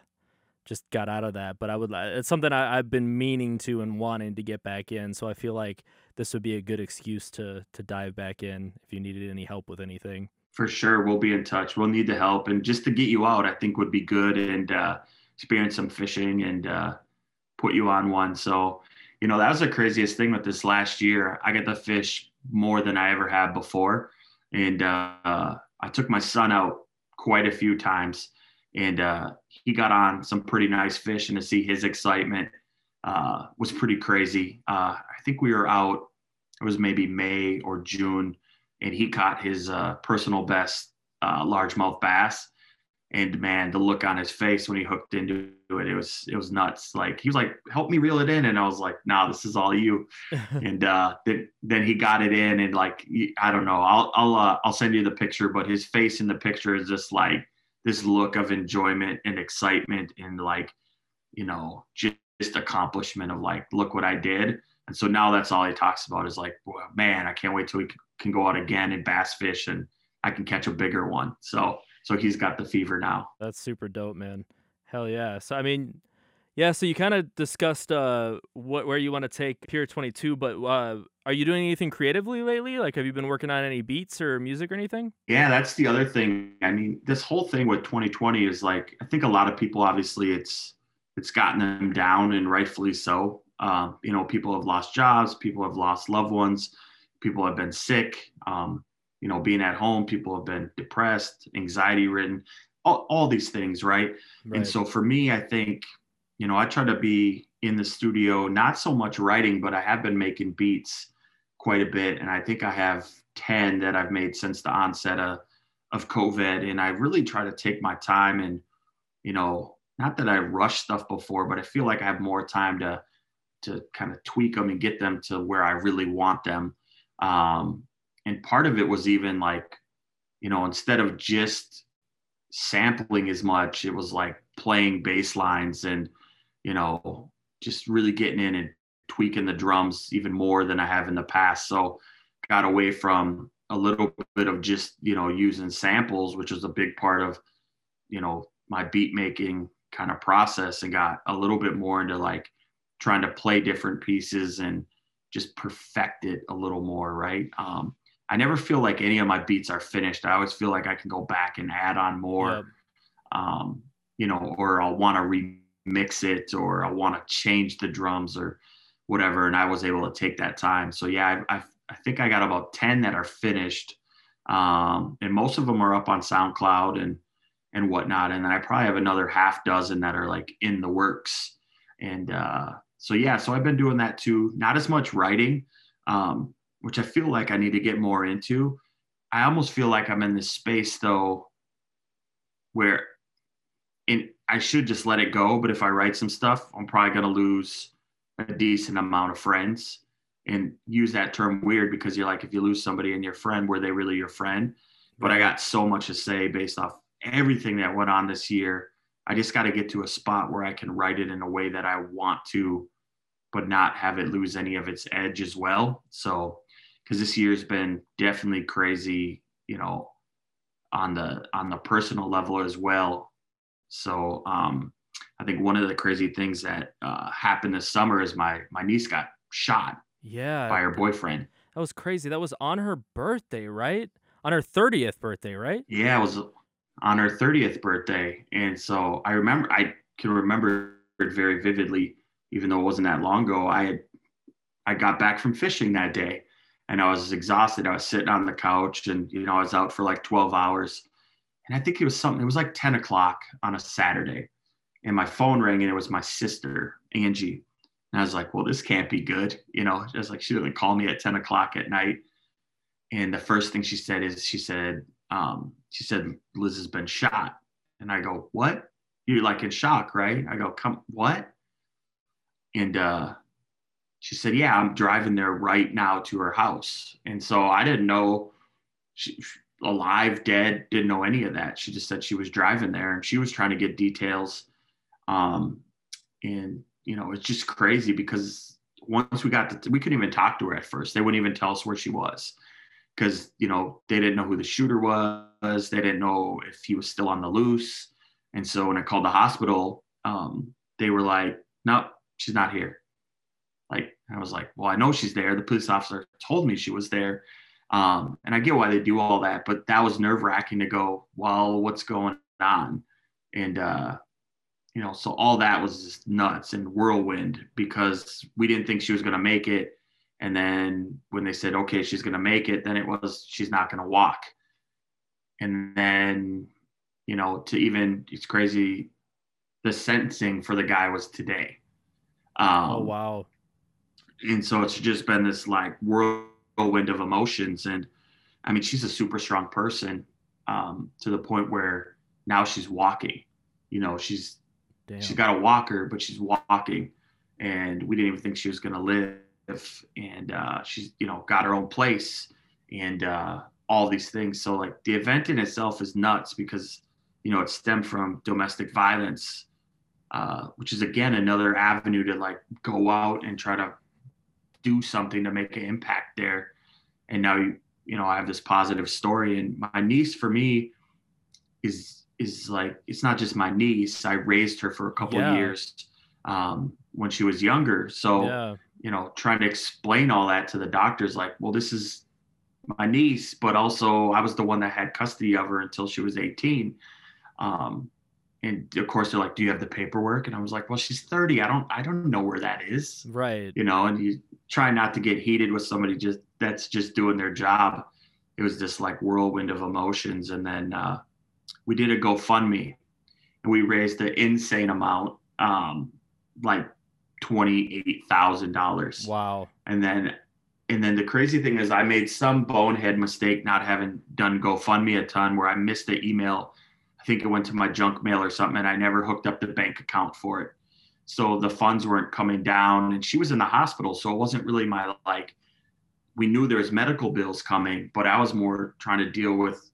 just got out of that. But I would it's something I, I've been meaning to and wanting to get back in. So I feel like this would be a good excuse to to dive back in if you needed any help with anything. For sure, we'll be in touch. We'll need the help, and just to get you out, I think would be good. And uh, experience some fishing and uh, put you on one. So, you know, that was the craziest thing with this last year. I got to fish more than I ever had before. And uh, I took my son out quite a few times and uh, he got on some pretty nice fish and to see his excitement uh, was pretty crazy. Uh, I think we were out, it was maybe May or June, and he caught his uh, personal best uh, largemouth bass and man, the look on his face when he hooked into it, it was it was nuts. Like he was like, "Help me reel it in," and I was like, "No, nah, this is all you." and uh, then then he got it in, and like I don't know, I'll I'll uh, I'll send you the picture, but his face in the picture is just like this look of enjoyment and excitement and like you know just, accomplishment of like, look what I did. And so now that's all he talks about is like, man, I can't wait till we can go out again and bass fish and I can catch a bigger one. So so he's got the fever now. That's super dope, man. Hell yeah. So I mean, yeah. So you kind of discussed uh what where you want to take Pier Twenty Two, but uh, are you doing anything creatively lately? Like, have you been working on any beats or music or anything? Yeah, that's the other thing. I mean, this whole thing with 2020 is like, I think a lot of people obviously it's it's gotten them down and rightfully so. Uh, you know, people have lost jobs, people have lost loved ones, people have been sick. Um, you know, being at home, people have been depressed, anxiety ridden, all, all these things, right? right? And so for me, I think, you know, I try to be in the studio, not so much writing, but I have been making beats quite a bit. And I think I have 10 that I've made since the onset of, of COVID. And I really try to take my time and, you know, not that I rush stuff before, but I feel like I have more time to to kind of tweak them and get them to where I really want them. Um, and part of it was even like you know instead of just sampling as much it was like playing bass lines and you know just really getting in and tweaking the drums even more than i have in the past so got away from a little bit of just you know using samples which is a big part of you know my beat making kind of process and got a little bit more into like trying to play different pieces and just perfect it a little more, right? Um, I never feel like any of my beats are finished. I always feel like I can go back and add on more, yep. um, you know, or I'll want to remix it or I want to change the drums or whatever. And I was able to take that time. So yeah, I, I, I think I got about 10 that are finished. Um, and most of them are up on SoundCloud and, and whatnot. And then I probably have another half dozen that are like in the works. And, uh, so yeah, so I've been doing that too. Not as much writing, um, which I feel like I need to get more into. I almost feel like I'm in this space though, where in I should just let it go. But if I write some stuff, I'm probably gonna lose a decent amount of friends. And use that term weird because you're like, if you lose somebody and your friend, were they really your friend? But I got so much to say based off everything that went on this year I just got to get to a spot where I can write it in a way that I want to, but not have it lose any of its edge as well. So, because this year's been definitely crazy, you know, on the on the personal level as well. So, um, I think one of the crazy things that uh, happened this summer is my my niece got shot. Yeah. By her boyfriend. That was crazy. That was on her birthday, right? On her 30th birthday, right? Yeah, it was on her 30th birthday. And so I remember, I can remember it very vividly, even though it wasn't that long ago. I had, I got back from fishing that day and I was exhausted. I was sitting on the couch and, you know, I was out for like 12 hours. And I think it was something, it was like 10 o'clock on a Saturday. And my phone rang and it was my sister, Angie. And I was like, well, this can't be good. You know, just like she didn't call me at 10 o'clock at night. And the first thing she said is, she said, um, she said, Liz has been shot. And I go, what? You're like in shock, right? I go, come, what? And uh, she said, yeah, I'm driving there right now to her house. And so I didn't know she alive, dead, didn't know any of that. She just said she was driving there and she was trying to get details. Um, and, you know, it's just crazy because once we got to, we couldn't even talk to her at first. They wouldn't even tell us where she was because you know they didn't know who the shooter was. They didn't know if he was still on the loose. And so when i called the hospital um, they were like no she's not here. Like i was like well i know she's there. The police officer told me she was there. Um, and i get why they do all that but that was nerve wracking to go well what's going on? And uh, you know so all that was just nuts and whirlwind because we didn't think she was going to make it and then when they said, okay, she's going to make it, then it was, she's not going to walk. And then, you know, to even, it's crazy. The sentencing for the guy was today. Um, oh, wow. And so it's just been this like whirlwind of emotions. And I mean, she's a super strong person um, to the point where now she's walking. You know, she's, Damn. she's got a walker, but she's walking. And we didn't even think she was going to live and uh, she's you know got her own place and uh, all these things. So like the event in itself is nuts because you know it stemmed from domestic violence, uh, which is again another avenue to like go out and try to do something to make an impact there. And now you you know I have this positive story, and my niece for me is is like it's not just my niece. I raised her for a couple yeah. years um, when she was younger, so. Yeah you know, trying to explain all that to the doctors, like, well, this is my niece, but also I was the one that had custody of her until she was 18. Um, and of course they're like, do you have the paperwork? And I was like, well, she's 30. I don't, I don't know where that is. Right. You know, and you try not to get heated with somebody just that's just doing their job. It was this like whirlwind of emotions. And then, uh, we did a GoFundMe and we raised an insane amount. Um, like $28,000. Wow. And then and then the crazy thing is I made some bonehead mistake not having done GoFundMe a ton where I missed the email. I think it went to my junk mail or something and I never hooked up the bank account for it. So the funds weren't coming down and she was in the hospital so it wasn't really my like we knew there was medical bills coming, but I was more trying to deal with,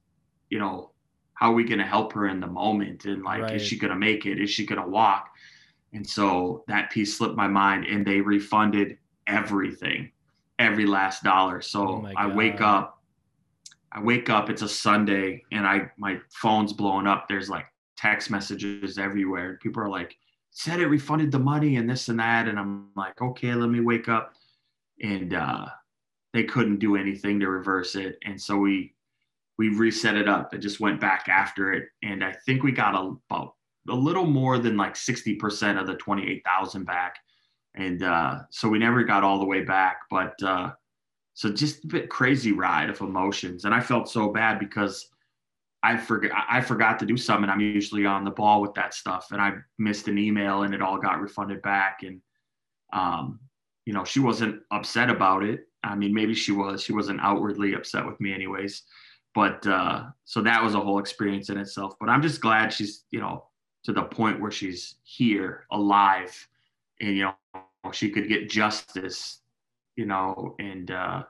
you know, how are we going to help her in the moment and like right. is she going to make it? Is she going to walk? And so that piece slipped my mind and they refunded everything, every last dollar. So oh I wake up, I wake up, it's a Sunday and I, my phone's blowing up. There's like text messages everywhere. People are like, said it refunded the money and this and that. And I'm like, okay, let me wake up. And uh, they couldn't do anything to reverse it. And so we we reset it up and just went back after it. And I think we got a, about a little more than like 60% of the 28,000 back. And uh, so we never got all the way back, but uh, so just a bit crazy ride of emotions. And I felt so bad because I forgot I forgot to do something. I'm usually on the ball with that stuff, and I missed an email, and it all got refunded back. And um, you know, she wasn't upset about it. I mean, maybe she was. She wasn't outwardly upset with me, anyways. But uh, so that was a whole experience in itself. But I'm just glad she's you know to the point where she's here, alive, and you know she could get justice you know, and uh,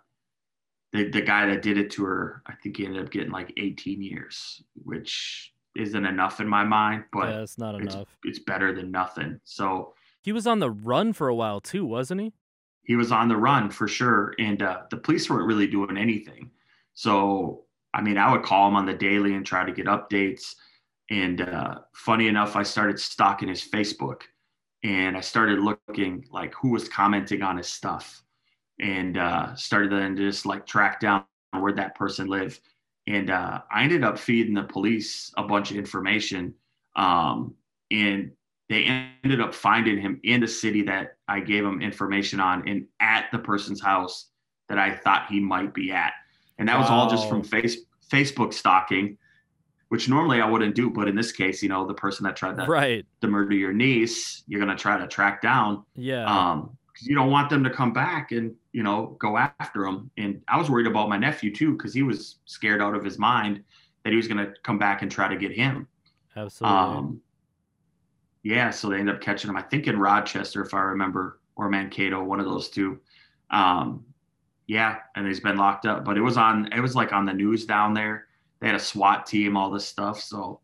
the the guy that did it to her, I think he ended up getting like 18 years, which isn't enough in my mind, but yeah, it's not it's, enough. It's better than nothing. So he was on the run for a while too, wasn't he? He was on the run for sure, and uh, the police weren't really doing anything. So I mean, I would call him on the daily and try to get updates. And uh, funny enough, I started stalking his Facebook, and I started looking like who was commenting on his stuff and uh, started then just like track down where that person lived. And uh, I ended up feeding the police a bunch of information. Um, and they ended up finding him in the city that I gave them information on and at the person's house that I thought he might be at. And that wow. was all just from face, Facebook stalking, which normally I wouldn't do. But in this case, you know, the person that tried to, right. to murder your niece, you're going to try to track down. Yeah. Um, because you don't want them to come back and you know go after him. And I was worried about my nephew too because he was scared out of his mind that he was going to come back and try to get him. Absolutely. Um, yeah, so they ended up catching him. I think in Rochester, if I remember, or Mankato, one of those two. Um, yeah, and he's been locked up. But it was on. It was like on the news down there. They had a SWAT team, all this stuff. So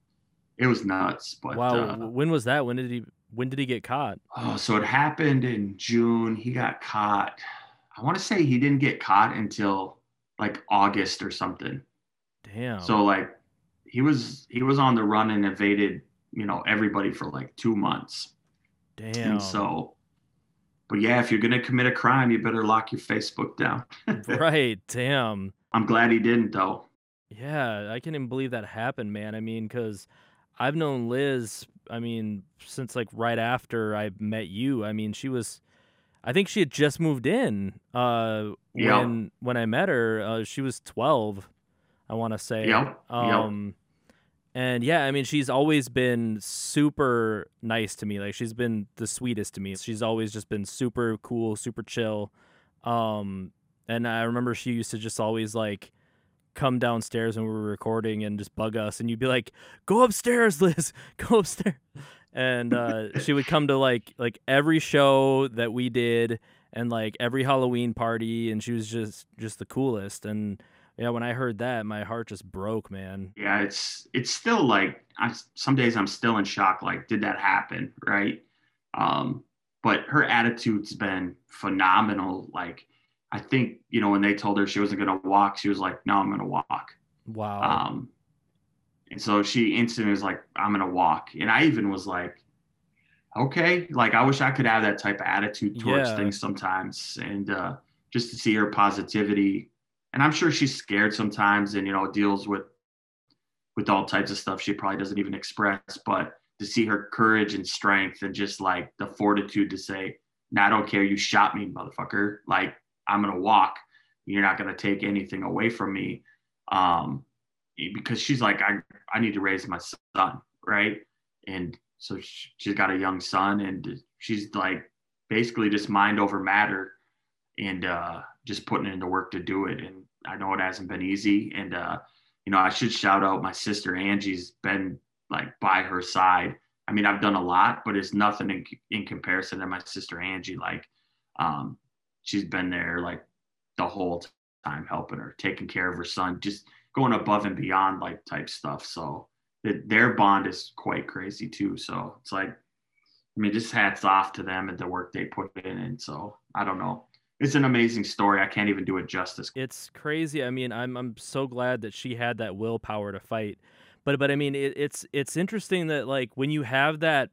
it was nuts. But wow, uh, when was that? When did he when did he get caught? Oh, so it happened in June. He got caught. I want to say he didn't get caught until like August or something. Damn. So like he was he was on the run and evaded, you know, everybody for like 2 months. Damn. And so but yeah, if you're going to commit a crime, you better lock your Facebook down. right. Damn. I'm glad he didn't though. Yeah, I can't even believe that happened, man. I mean, cuz I've known Liz I mean, since like right after I met you. I mean, she was I think she had just moved in uh when when I met her. Uh, she was 12, I want to say. Yep. Um yep. And yeah, I mean, she's always been super nice to me. Like she's been the sweetest to me. She's always just been super cool, super chill. Um and I remember she used to just always like come downstairs when we were recording and just bug us and you'd be like go upstairs liz go upstairs and uh, she would come to like like every show that we did and like every halloween party and she was just just the coolest and yeah when i heard that my heart just broke man yeah it's it's still like I, some days i'm still in shock like did that happen right um but her attitude's been phenomenal like I think, you know, when they told her she wasn't going to walk, she was like, no, I'm going to walk. Wow. Um, and so she instantly was like, I'm going to walk. And I even was like, okay, like I wish I could have that type of attitude towards yeah. things sometimes. And uh, just to see her positivity. And I'm sure she's scared sometimes and, you know, deals with, with all types of stuff she probably doesn't even express, but to see her courage and strength and just like the fortitude to say, no, I don't care. You shot me, motherfucker. Like, I'm to walk. You're not to take anything away from me. Um, because she's like, I, I need to raise my son. Right. And so she's got a young son and she's like basically just mind over matter and uh, just putting in the work to do it. And I know it hasn't been easy. And, uh, you know, I should shout out my sister Angie's been like by her side. I mean, I've done a lot, but it's nothing in, in comparison to my sister Angie. Like, um, she's been there like the whole time helping her, taking care of her son, just going above and beyond like type stuff. So it, their bond is quite crazy too. So it's like, I mean, just hats off to them and the work they put in. And so I don't know. It's an amazing story. I can't even do it justice. It's crazy. I mean, I'm I'm so glad that she had that willpower to fight. but but I mean it, it's it's interesting that like when you have that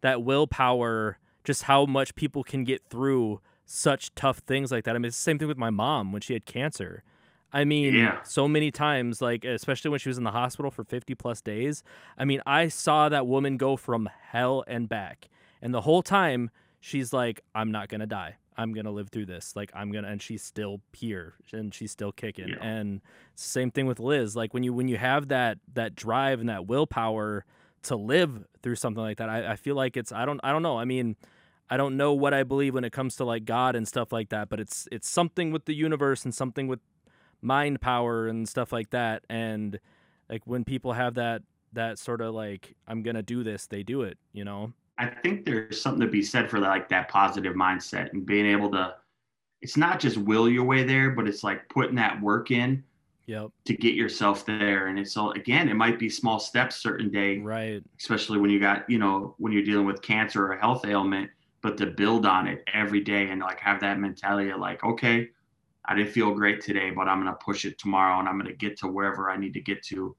that willpower, just how much people can get through such tough things like that. I mean, it's the same thing with my mom when she had cancer. I mean, Yeah. so many times, like especially when she was in the hospital for 50 plus days. I mean, I saw that woman go from hell and back. And the whole time, she's like, I'm not going to die. I'm to live through this. Like, I'm to, and she's still here and she's still kicking. Yeah. And same thing with Liz. Like, when you, when you have that, that drive and that willpower to live through something like that, I, I feel like it's, I don't, I don't know. I mean, I don't know what I believe when it comes to like God and stuff like that, but it's, it's something with the universe and something with mind power and stuff like that and like when people have that that sort of like i'm gonna do this they do it you know I think there's something to be said for like that positive mindset and being able to. It's not just will your way there, but it's like putting that work in yep to get yourself there. And it's all again, it might be small steps certain day, right especially when you got you know when you're dealing with cancer or a health ailment, but to build on it every day and like have that mentality of like, okay, I didn't feel great today, but I'm gonna push it tomorrow and I'm gonna get to wherever I need to get to.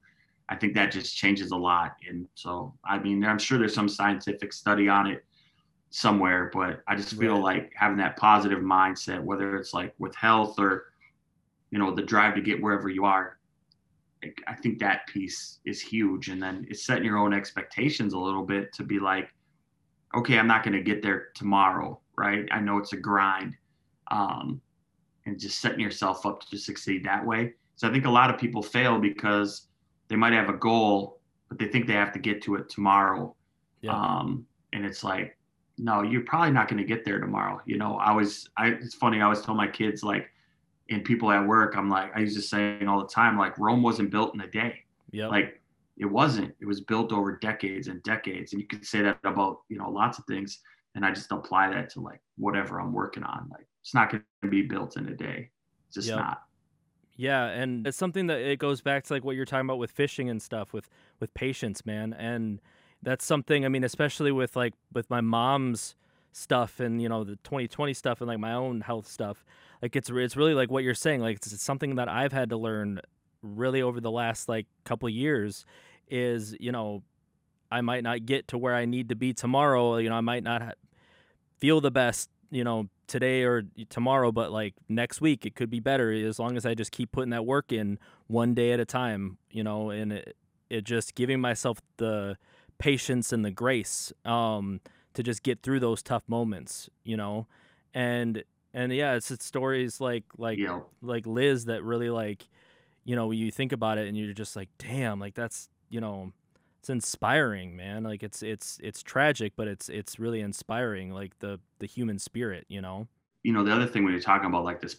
I think that just changes a lot. And so, I mean, I'm sure there's some scientific study on it somewhere, but I just feel Right. like having that positive mindset, whether it's like with health or, you know, the drive to get wherever you are, I think that piece is huge. And then it's setting your own expectations a little bit to be like, okay, I'm not going to get there tomorrow, right? I know it's a grind. Um, and just setting yourself up to succeed that way. So I think a lot of people fail because they might have a goal, but they think they have to get to it tomorrow. yeah Um, and it's like, no, you're probably not going to get there tomorrow. You know, I was, I, it's funny. I always tell my kids, like, and people at work, I'm like, I used to say all the time, like, Rome wasn't built in a day. Yeah. Like, it wasn't. It was built over decades and decades. And you could say that about, you know, lots of things. And I just apply that to like whatever I'm working on. Like, it's not going to be built in a day. It's just Yep. not. Yeah and it's something that it goes back to like what you're talking about with fishing and stuff with with patience man and that's something i mean especially with like with my mom's stuff and you know the 2020 stuff and like my own health stuff like it's it's really like what you're saying like it's, it's something that i've had to learn really over the last like couple years is you know i might not get to where i need to be tomorrow you know i might not ha- feel the best you know today or tomorrow but like next week it could be better as long as i just keep putting that work in one day at a time you know and it, it just giving myself the patience and the grace um to just get through those tough moments you know? And and yeah it's, it's stories like like know, like Liz that really like you know you think about it and you're just like damn like that's you know it's inspiring man like it's it's it's tragic but it's it's really inspiring like the the human spirit you know you know, the other thing when you're talking about like this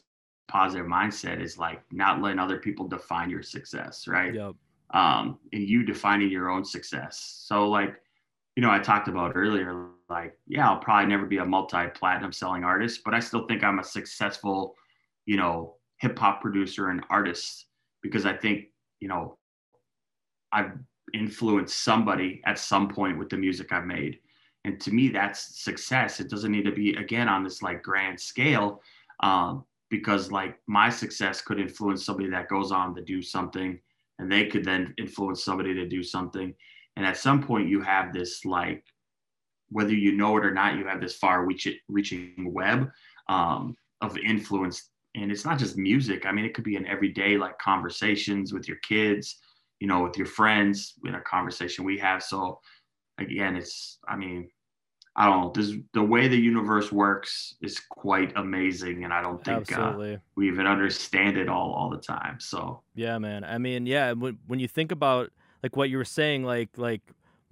positive mindset is like not letting other people define your success, right? yep um, and you defining your own success. So, like, you know, I talked about earlier, like, yeah, I'll probably never be a multi platinum selling artist, but I still think I'm a successful, you know, hip hop producer and artist because I think, you know, I've influenced somebody at some point with the music I've made. And to me, that's success. It doesn't need to be, again, on this like grand scale. Um, because like my success could influence somebody that goes on to do something and they could then influence somebody to do something and at some point you have this like whether you know it or not you have this far reaching reaching web um, of influence and it's not just music i mean it could be in everyday like conversations with your kids you know with your friends in a conversation we have. So again it's i mean i don't know. This the way the universe works is quite amazing and i don't think uh, we even understand it all all the time. So yeah man. I mean yeah when, when you think about like what you were saying like like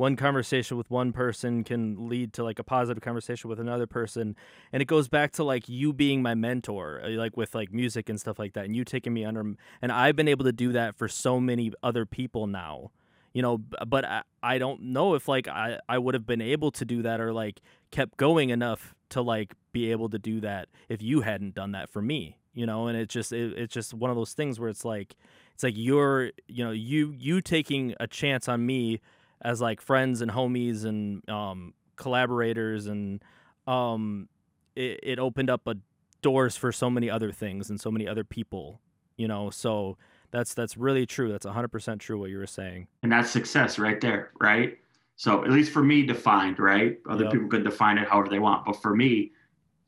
one conversation with one person can lead to like a positive conversation with another person and it goes back to like you being my mentor uh, like with like music and stuff like that and you taking me under and i've been able to do that for so many other people now. You know but i, I don't know if like I, I would have been able to do that or like kept going enough to like be able to do that if you hadn't done that for me you know? And it's just it, it's just one of those things where it's like it's like you're you know you you taking a chance on me as like friends and homies and um collaborators and um it, it opened up a doors for so many other things and so many other people you know so That's that's really true. That's 100% true what you were saying. And that's success right there, right? So at least for me defined, right? Other yep. people could define it however they want, but for me,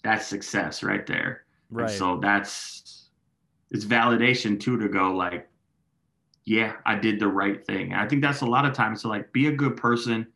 that's success right there. Right. And so that's it's validation too to go like, yeah, I did the right thing. And I think that's a lot of times to like be a good person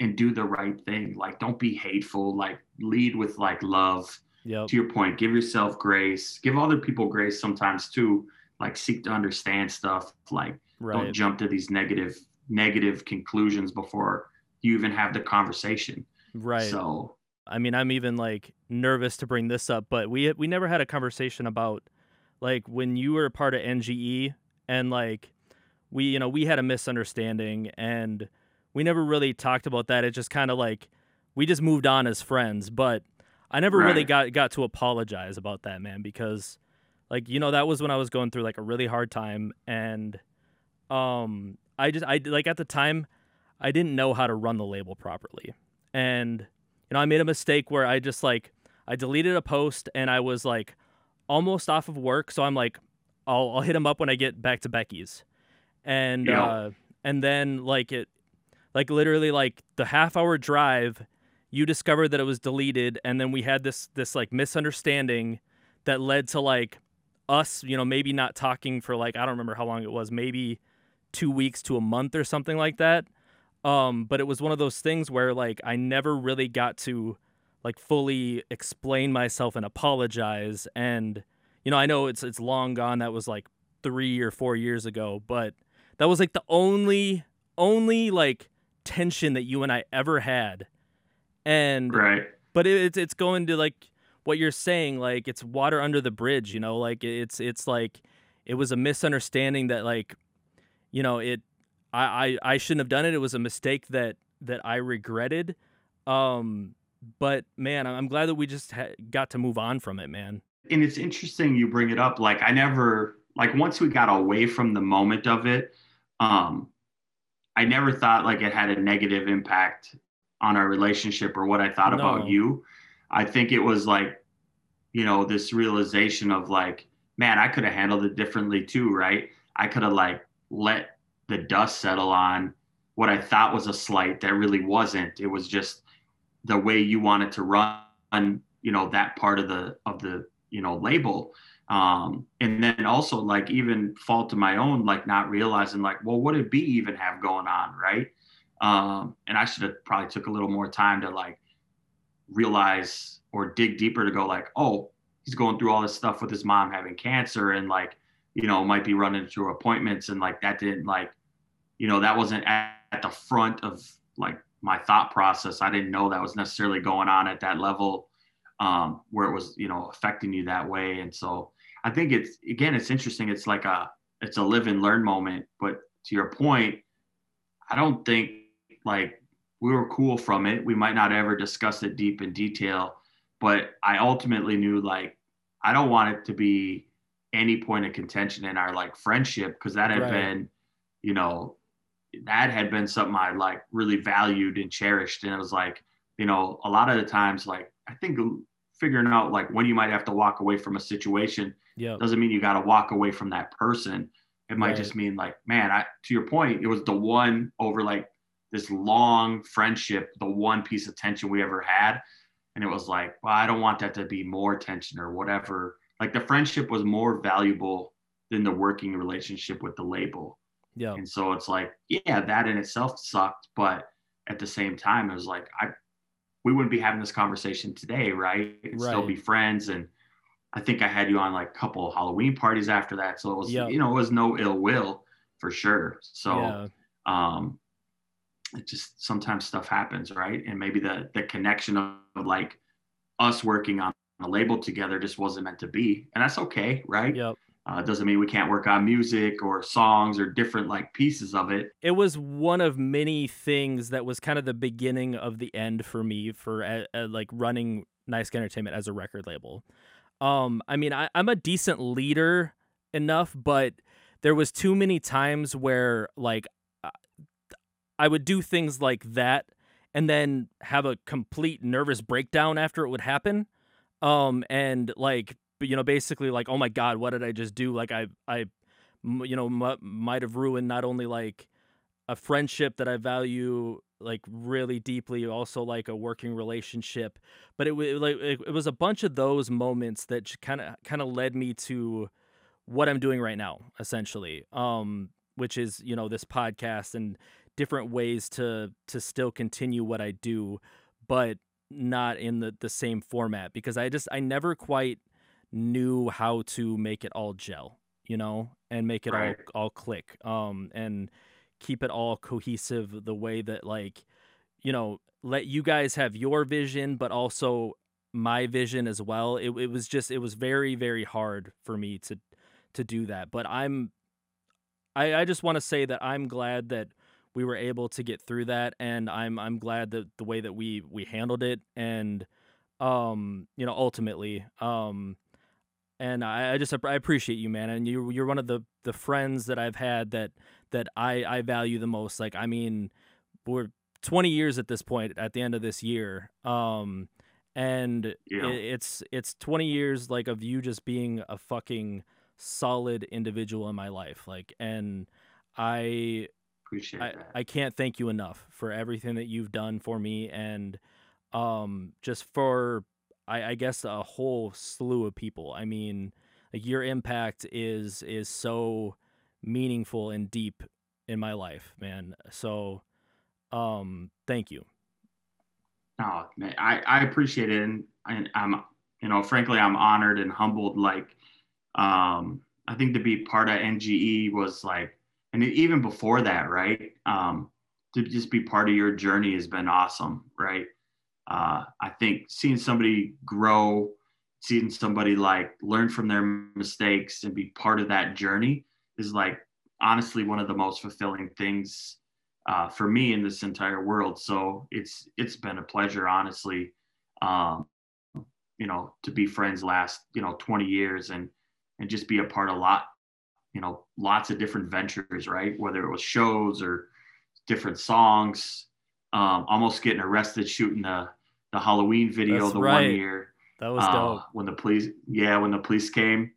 and do the right thing. Like don't be hateful. Like lead with like love. Yep. To your point, give yourself grace. Give other people grace sometimes too. Like seek to understand stuff. Like right. don't jump to these negative negative conclusions before you even have the conversation. Right. So I mean, I'm even like nervous to bring this up, but we we never had a conversation about like when you were a part of NGE and like we you know we had a misunderstanding and we never really talked about that. It just kind of like we just moved on as friends, but I never right. really got got to apologize about that, man, because like you know that was when I was going through like a really hard time and um I just I like at the time I didn't know how to run the label properly. And you know, I made a mistake where I just like I deleted a post and I was like almost off of work, so I'm like I'll I'll hit him up when I get back to Becky's. And yeah. uh and then like it like literally like the half hour drive you discovered that it was deleted and then we had this this like misunderstanding that led to like us, you know, maybe not talking for like I don't remember how long it was, maybe 2 weeks to a month or something like that. Um, but it was one of those things where like I never really got to like fully explain myself and apologize. And you know, I know it's it's long gone. That was like three or four years ago, but that was like the only only like tension that you and I ever had. And right, but it, it's it's going to like what you're saying, like it's water under the bridge. You know, like it's it's like it was a misunderstanding that like you know it I, I, I shouldn't have done it. It was a mistake that that I regretted. Um, but man, I'm glad that we just ha- got to move on from it, man. And it's interesting you bring it up. Like I never like once we got away from the moment of it, um, I never thought like it had a negative impact on our relationship or what I thought no. about you. I think it was like, you know, this realization of like, man, I could have handled it differently too, right? I could have like let the dust settle on what I thought was a slight that really wasn't. It was just the way you wanted to run, you know, that part of the of the you know label. Um, and then also like even fault to my own, like not realizing like, well, what did B even have going on, right? Um, and I should have probably took a little more time to like realize or dig deeper to go like, oh, he's going through all this stuff with his mom having cancer and like you know, might be running through appointments and like that didn't like, you know, that wasn't at, at the front of like my thought process. I didn't know that was necessarily going on at that level um, where it was, you know, affecting you that way. And so I think it's, again, it's interesting. It's like a, it's a live and learn moment. But to your point, I don't think like we were cool from it. We might not ever discuss it deep in detail, but I ultimately knew like, I don't want it to be any point of contention in our like friendship because that had right. been, you know, that had been something I like really valued and cherished. And it was like, you know, a lot of the times, like I think figuring out like when you might have to walk away from a situation yep. doesn't mean you got to walk away from that person. It might right. just mean like, man, I to your point, it was the one over like this long friendship, the one piece of tension we ever had. And it was like, well, I don't want that to be more tension or whatever like the friendship was more valuable than the working relationship with the label. Yeah. And so it's like, yeah, that in itself sucked, but at the same time, it was like I we wouldn't be having this conversation today, right? right. Still be friends. And I think I had you on like a couple Halloween parties after that. So it was, yep. you know, it was no ill will for sure. So yeah. um it just sometimes stuff happens, right? And maybe the the connection of, of like us working on a label together just wasn't meant to be, and that's okay, right? Yep. Uh, doesn't mean we can't work on music or songs or different like pieces of it. It was one of many things that was kind of the beginning of the end for me for uh, uh, like running Nice Entertainment as a record label. Um, I mean, I, I'm a decent leader enough, but there was too many times where like I would do things like that and then have a complete nervous breakdown after it would happen. Um and like you know basically like oh my god what did i just do? Like i i you know m- might have ruined not only like a friendship that I value like really deeply also like a working relationship but it was like it, it was a bunch of those moments that kind of kind of led me to what I'm doing right now essentially um which is you know this podcast and different ways to to still continue what I do but not in the the same format because I just I never quite knew how to make it all gel you know and make it Right. all all click um and keep it all cohesive the way that like you know let you guys have your vision but also my vision as well it, it was just it was very very hard for me to to do that but i'm i i just want to say that i'm glad that we were able to get through that and i'm i'm glad that the way that we we handled it and um you know ultimately um and I, I just I appreciate you, man. And you you're one of the the friends that I've had that that I I value the most. Like I mean, we're 20 years at this point at the end of this year. Um, and Yeah. it, it's it's 20 years like of you just being a fucking solid individual in my life. Like, and I Appreciate I, that. I can't thank you enough for everything that you've done for me and um just for I, I guess a whole slew of people. I mean, like your impact is is so meaningful and deep in my life, man. So um thank you. No, man, I, I appreciate it, and I, I'm, you know, frankly, I'm honored and humbled. Like, um, I think to be part of NGE was like, and even before that, right? Um, to just be part of your journey has been awesome, right? Uh, I think seeing somebody grow, seeing somebody like learn from their mistakes and be part of that journey is like honestly one of the most fulfilling things uh, for me in this entire world. So it's it's been a pleasure, honestly, um, you know, to be friends last you know 20 years and and just be a part of lot, you know, lots of different ventures, right? Whether it was shows or different songs, um, almost getting arrested shooting the the Halloween video That's the right. one year That was uh, dope. when the police yeah when the police came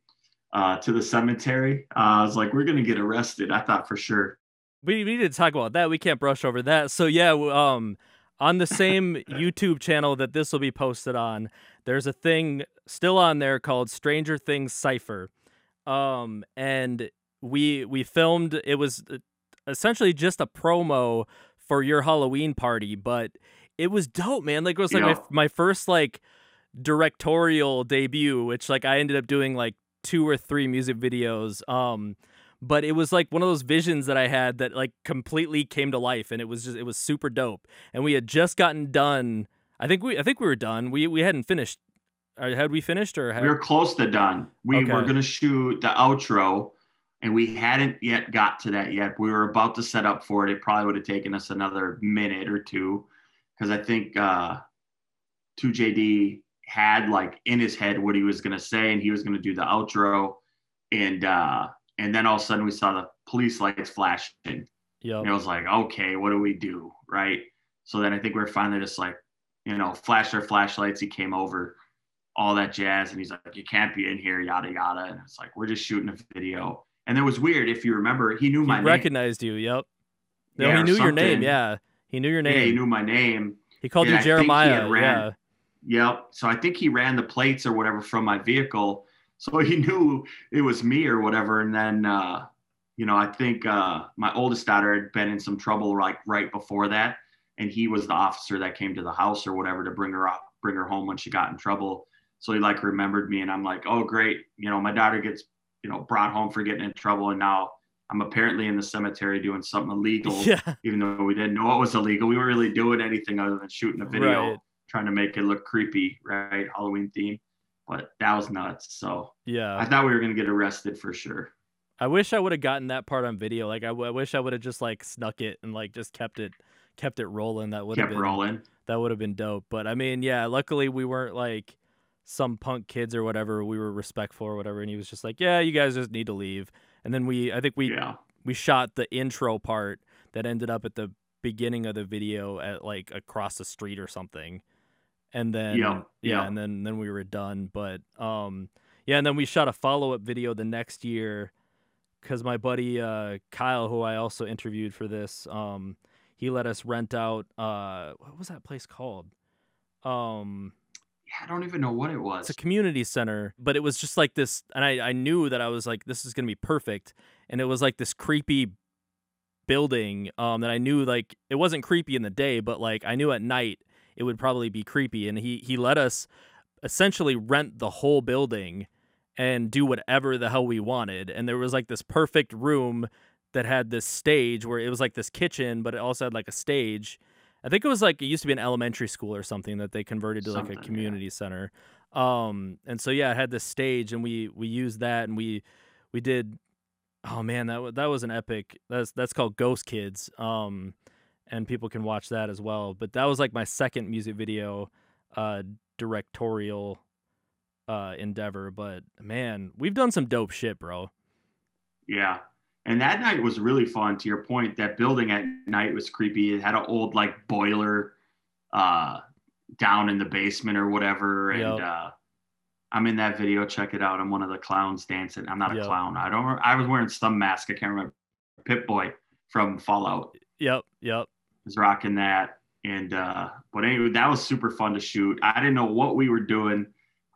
uh, to the cemetery. Uh, I was like, we're gonna get arrested. I thought for sure. We, we need to talk about that. We can't brush over that. So yeah, um, on the same YouTube channel that this will be posted on, there's a thing still on there called Stranger Things Cipher, um, and we we filmed. It was uh, essentially just a promo for your Halloween party, but it was dope, man. Like it was like Yeah. my, my first like directorial debut, which like I ended up doing like two or three music videos. Um, but it was like one of those visions that I had that like completely came to life, and it was just it was super dope. And we had just gotten done. I think we I think we were done. We we hadn't finished. Had we finished or had we were close to done. We Okay. were going to shoot the outro, and we hadn't yet got to that yet. We were about to set up for it. It probably would have taken us another minute or two, because I think uh, 2JD had like in his head what he was going to say, and he was going to do the outro, and uh, and then all of a sudden we saw the police lights flashing, Yep. and it was like, okay, what do we do, right? So then I think we are finally just like, you know, flash our flashlights. He came over, all that jazz, and he's like, you can't be in here, yada yada. And it's like, we're just shooting a video. And it was weird. If you remember, he knew He my name. recognized you. Yep. No, Yeah, he knew your name. Yeah, he knew your name Yeah, he name. knew my name. he called and you I think he had Jeremiah. ran- Yeah. Yep. So I think he ran the plates or whatever from my vehicle. So he knew it was me or whatever. And then, uh, you know, I think uh, my oldest daughter had been in some trouble like right before that. And he was the officer that came to the house or whatever to bring her up, bring her home when she got in trouble. So he like remembered me and I'm like, oh, great. You know, my daughter gets, you know, brought home for getting in trouble. And now I'm apparently in the cemetery doing something illegal, Yeah. even though we didn't know it was illegal. We weren't really doing anything other than shooting a video Right. Trying to make it look creepy, right? Halloween theme. But that was nuts. So Yeah. I thought we were gonna get arrested for sure. I wish I would have gotten that part on video. Like I, w- I wish I would have just like snuck it and like just kept it kept it rolling. That would have Kept been rolling. that would have been dope. But I mean, yeah, luckily we weren't like some punk kids or whatever. We were respectful or whatever and he was just like, "Yeah, you guys just need to leave." And then we I think we yeah. we shot the intro part that ended up at the beginning of the video at like across the street or something. And then Yeah, yeah, yeah. and then then we were done. But um yeah, and then we shot a follow up video the next year because my buddy uh, Kyle, who I also interviewed for this, um, he let us rent out. Uh, what was that place called? Um, yeah, I don't even know what it was. It's a community center, but it was just like this, and I I knew that I was like, this is gonna be perfect, and it was like this creepy building um that I knew like it wasn't creepy in the day, but like I knew at night it would probably be creepy, and he he let us essentially rent the whole building and do whatever the hell we wanted. And there was like this perfect room that had this stage where it was like this kitchen, but it also had like a stage. I think it was like it used to be an elementary school or something that they converted to something, like a community yeah. center. Um, and so yeah, it had this stage, and we we used that, and we we did. Oh man, that that was an epic. That's that's called Ghost Kids. Um, and people can watch that as well. But that was like my second music video, uh, directorial uh, endeavor. But man, we've done some dope shit, bro. Yeah. And that night was really fun. To your point, that building at night was creepy. It had an old like boiler uh, down in the basement or whatever. And uh, I'm in that video. Check it out. I'm one of the clowns dancing. I'm not a clown. I don't. I was wearing some mask. I can't remember. Pip Boy from Fallout. Yep. Yep. Was rocking that. And uh, but anyway, that was super fun to shoot. I didn't know what we were doing.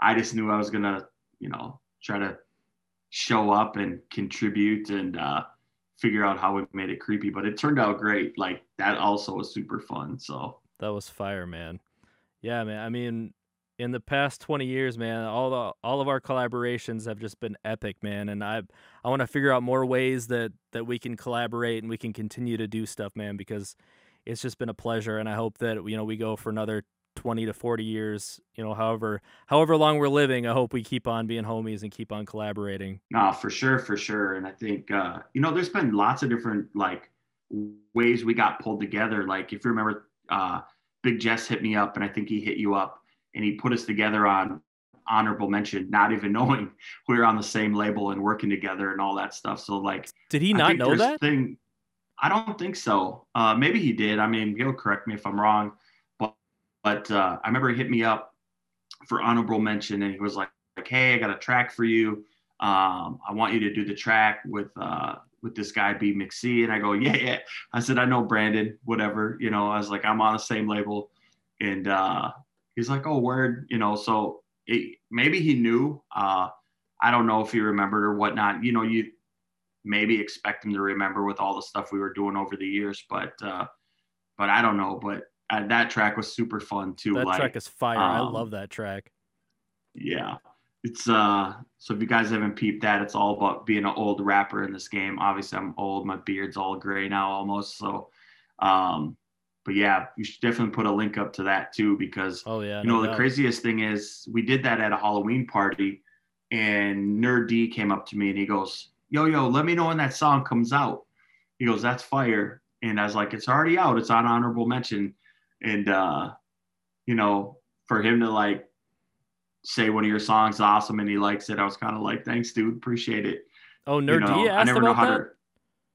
I just knew I was gonna, you know, try to show up and contribute and uh, figure out how we made it creepy. But it turned out great. Like that also was super fun. So that was fire, man. Yeah, man. I mean, in the past 20 years, man, all the all of our collaborations have just been epic, man. And I I want to figure out more ways that that we can collaborate and we can continue to do stuff, man, because it's just been a pleasure. And I hope that you know we go for another 20 to 40 years you know however however long we're living i hope we keep on being homies and keep on collaborating no for sure for sure and i think uh you know there's been lots of different like ways we got pulled together like if you remember uh big jess hit me up and i think he hit you up and he put us together on honorable mention not even knowing we were on the same label and working together and all that stuff so like did he not know that thing i don't think so uh maybe he did i mean he'll correct me if i'm wrong but uh, I remember he hit me up for honorable mention, and he was like, like "Hey, I got a track for you. Um, I want you to do the track with uh, with this guy B McSee." And I go, "Yeah, yeah." I said, "I know Brandon. Whatever, you know." I was like, "I'm on the same label," and uh, he's like, "Oh, word," you know. So it, maybe he knew. Uh, I don't know if he remembered or whatnot. You know, you maybe expect him to remember with all the stuff we were doing over the years, but uh, but I don't know. But uh, that track was super fun too. That like, track is fire. Um, I love that track. Yeah. It's uh so if you guys haven't peeped that, it's all about being an old rapper in this game. Obviously I'm old, my beard's all gray now almost. So um but yeah, you should definitely put a link up to that too because oh yeah, you know the craziest thing is we did that at a Halloween party and Nerd D came up to me and he goes, Yo, yo, let me know when that song comes out. He goes, That's fire. And I was like, It's already out, it's on honorable mention and uh, you know, for him to like say one of your songs awesome and he likes it, I was kind of like, thanks, dude, appreciate it. Oh, Nerd you know, I never know how that? to.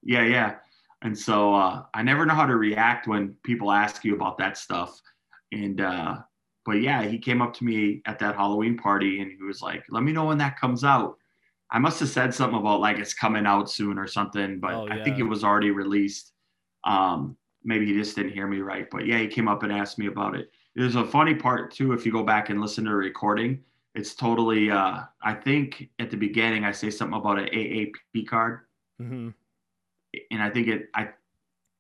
Yeah, yeah. And so uh, I never know how to react when people ask you about that stuff. And uh, but yeah, he came up to me at that Halloween party and he was like, "Let me know when that comes out." I must have said something about like it's coming out soon or something, but oh, yeah. I think it was already released. Um, maybe he just didn't hear me right. But yeah, he came up and asked me about it. There's a funny part too. If you go back and listen to the recording, it's totally. Uh, I think at the beginning I say something about an AAP card, mm-hmm. and I think it. I,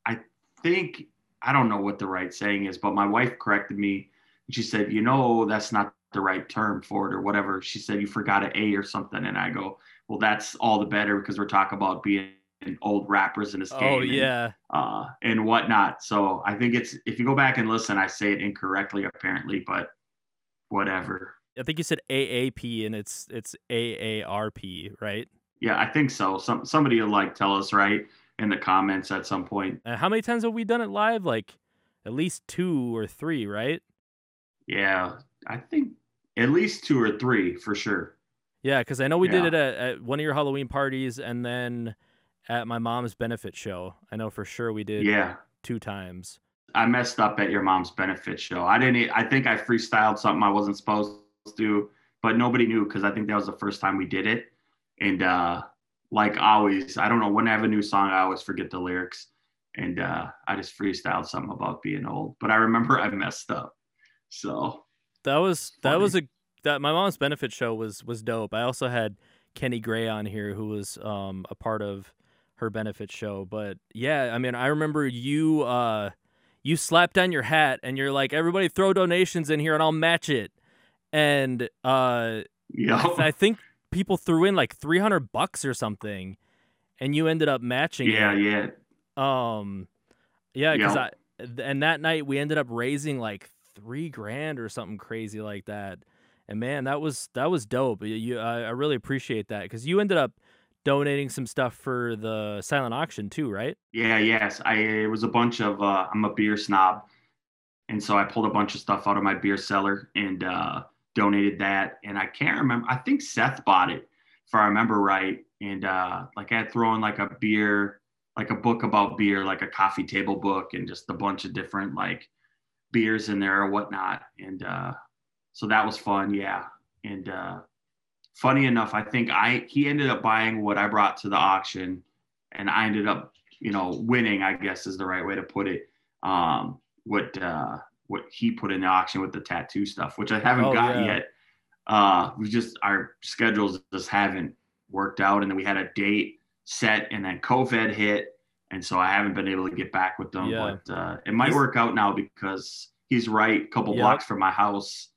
I think I don't know what the right saying is, but my wife corrected me. She said, "You know, that's not the right term for it, or whatever." She said, "You forgot an A or something," and I go, "Well, that's all the better because we're talking about being old rappers in this oh, game. Oh yeah, and, uh, and whatnot. So I think it's if you go back and listen, I say it incorrectly apparently, but whatever. I think you said AAP and it's it's AARP, right? Yeah, I think so. Some somebody will like tell us right in the comments at some point. Uh, how many times have we done it live? Like at least two or three, right? Yeah, I think at least two or three for sure. Yeah, because I know we yeah. did it at, at one of your Halloween parties, and then at my mom's benefit show. I know for sure we did. Yeah. Two times. I messed up at your mom's benefit show. I didn't. I think I freestyled something I wasn't supposed to, but nobody knew because I think that was the first time we did it. And uh, like always, I don't know when I have a new song, I always forget the lyrics, and uh, I just freestyled something about being old. But I remember I messed up, so that was that was a that my mom's benefit show was was dope. I also had Kenny Gray on here, who was um, a part of her benefit show. But yeah, I mean, I remember you uh, you slapped on your hat and you're like, everybody throw donations in here and I'll match it. And uh, yeah, I, th- I think people threw in like 300 bucks or something, and you ended up matching yeah, it. Yeah, yeah. Um, yeah, because I and that night we ended up raising like three grand or something crazy like that. And man, that was that was dope. You, I, I really appreciate that because you ended up donating some stuff for the silent auction too, right? Yeah, yes. I it was a bunch of uh, I'm a beer snob, and so I pulled a bunch of stuff out of my beer cellar and uh, donated that. And I can't remember. I think Seth bought it, if I remember right. And uh, like I had thrown like a beer, like a book about beer, like a coffee table book, and just a bunch of different like beers in there or whatnot. And uh, so that was fun. Yeah. And uh, funny enough, I think I he ended up buying what I brought to the auction, and I ended up, you know, winning. I guess is the right way to put it. Um, what uh, what he put in the auction with the tattoo stuff, which I haven't oh, got yeah. yet. Uh, we just our schedules just haven't worked out, and then we had a date set, and then COVID hit, and so I haven't been able to get back with them. Yeah. But uh, it might he's, work out now because he's right, a couple yep. blocks from my house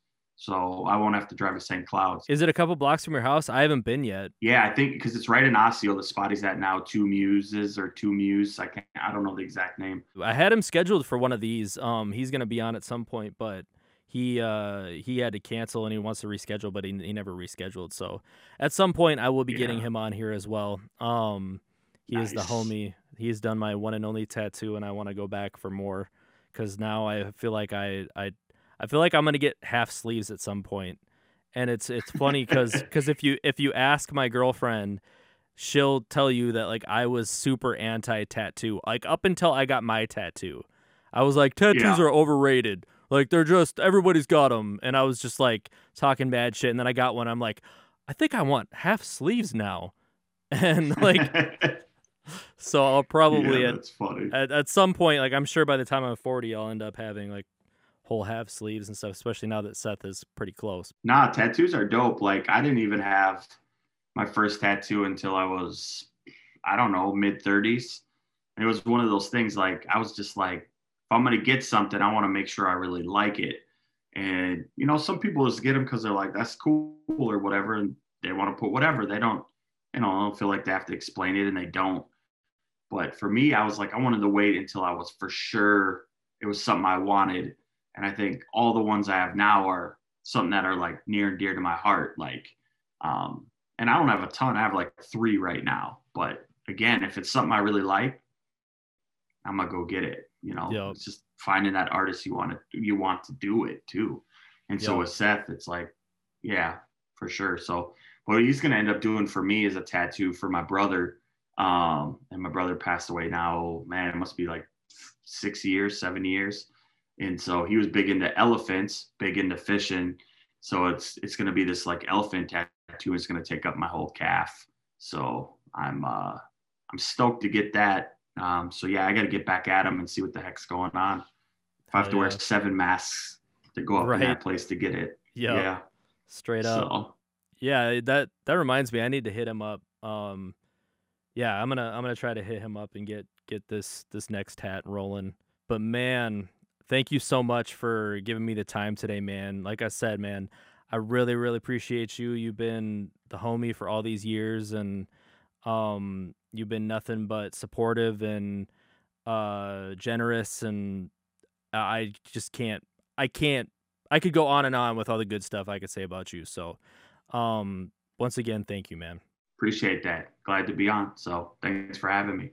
so I won't have to drive to St. Cloud's. Is it a couple blocks from your house? I haven't been yet. Yeah, I think because it's right in Osseo, the spot he's at now, Two Muses or Two Muse. I can't, I don't know the exact name. I had him scheduled for one of these. Um, he's gonna be on at some point, but he uh he had to cancel and he wants to reschedule, but he he never rescheduled. So at some point, I will be yeah. getting him on here as well. Um, he nice. is the homie. He's done my one and only tattoo, and I want to go back for more because now I feel like I I I feel like I'm gonna get half sleeves at some point. and it's it's funny because because if you if you ask my girlfriend, she'll tell you that like I was super anti tattoo. Like up until I got my tattoo, I was like tattoos yeah. are overrated. Like they're just everybody's got them, and I was just like talking bad shit. And then I got one. I'm like, I think I want half sleeves now, and like. so I'll probably yeah, at, at, at some point, like I'm sure by the time I'm 40, I'll end up having like whole half sleeves and stuff, especially now that Seth is pretty close. Nah, tattoos are dope. Like I didn't even have my first tattoo until I was, I don't know, mid 30s. It was one of those things like I was just like, if I'm gonna get something, I want to make sure I really like it. And you know, some people just get them because they're like, that's cool or whatever, and they want to put whatever. They don't, you know, I don't feel like they have to explain it, and they don't. But for me, I was like, I wanted to wait until I was for sure it was something I wanted and I think all the ones I have now are something that are like near and dear to my heart. Like, um, and I don't have a ton. I have like three right now. But again, if it's something I really like, I'm gonna go get it. You know, yep. it's just finding that artist you want to you want to do it too. And yep. so with Seth, it's like, yeah, for sure. So what he's gonna end up doing for me is a tattoo for my brother. Um, and my brother passed away now. Man, it must be like six years, seven years and so he was big into elephants, big into fishing. So it's it's gonna be this like elephant tattoo. It's gonna take up my whole calf. So I'm uh I'm stoked to get that. Um, so yeah, I got to get back at him and see what the heck's going on. If I have to yeah. wear seven masks to go up right. in that place to get it, yep. yeah, straight up. So. Yeah, that that reminds me, I need to hit him up. Um, yeah, I'm gonna I'm gonna try to hit him up and get get this this next hat rolling. But man, thank you so much for giving me the time today, man. Like I said, man, I really, really appreciate you. You've been the homie for all these years, and um, you've been nothing but supportive and uh, generous, and I just can't, I can't, I could go on and on with all the good stuff I could say about you. So, um, once again, thank you, man. Appreciate that. Glad to be on. So, thanks for having me.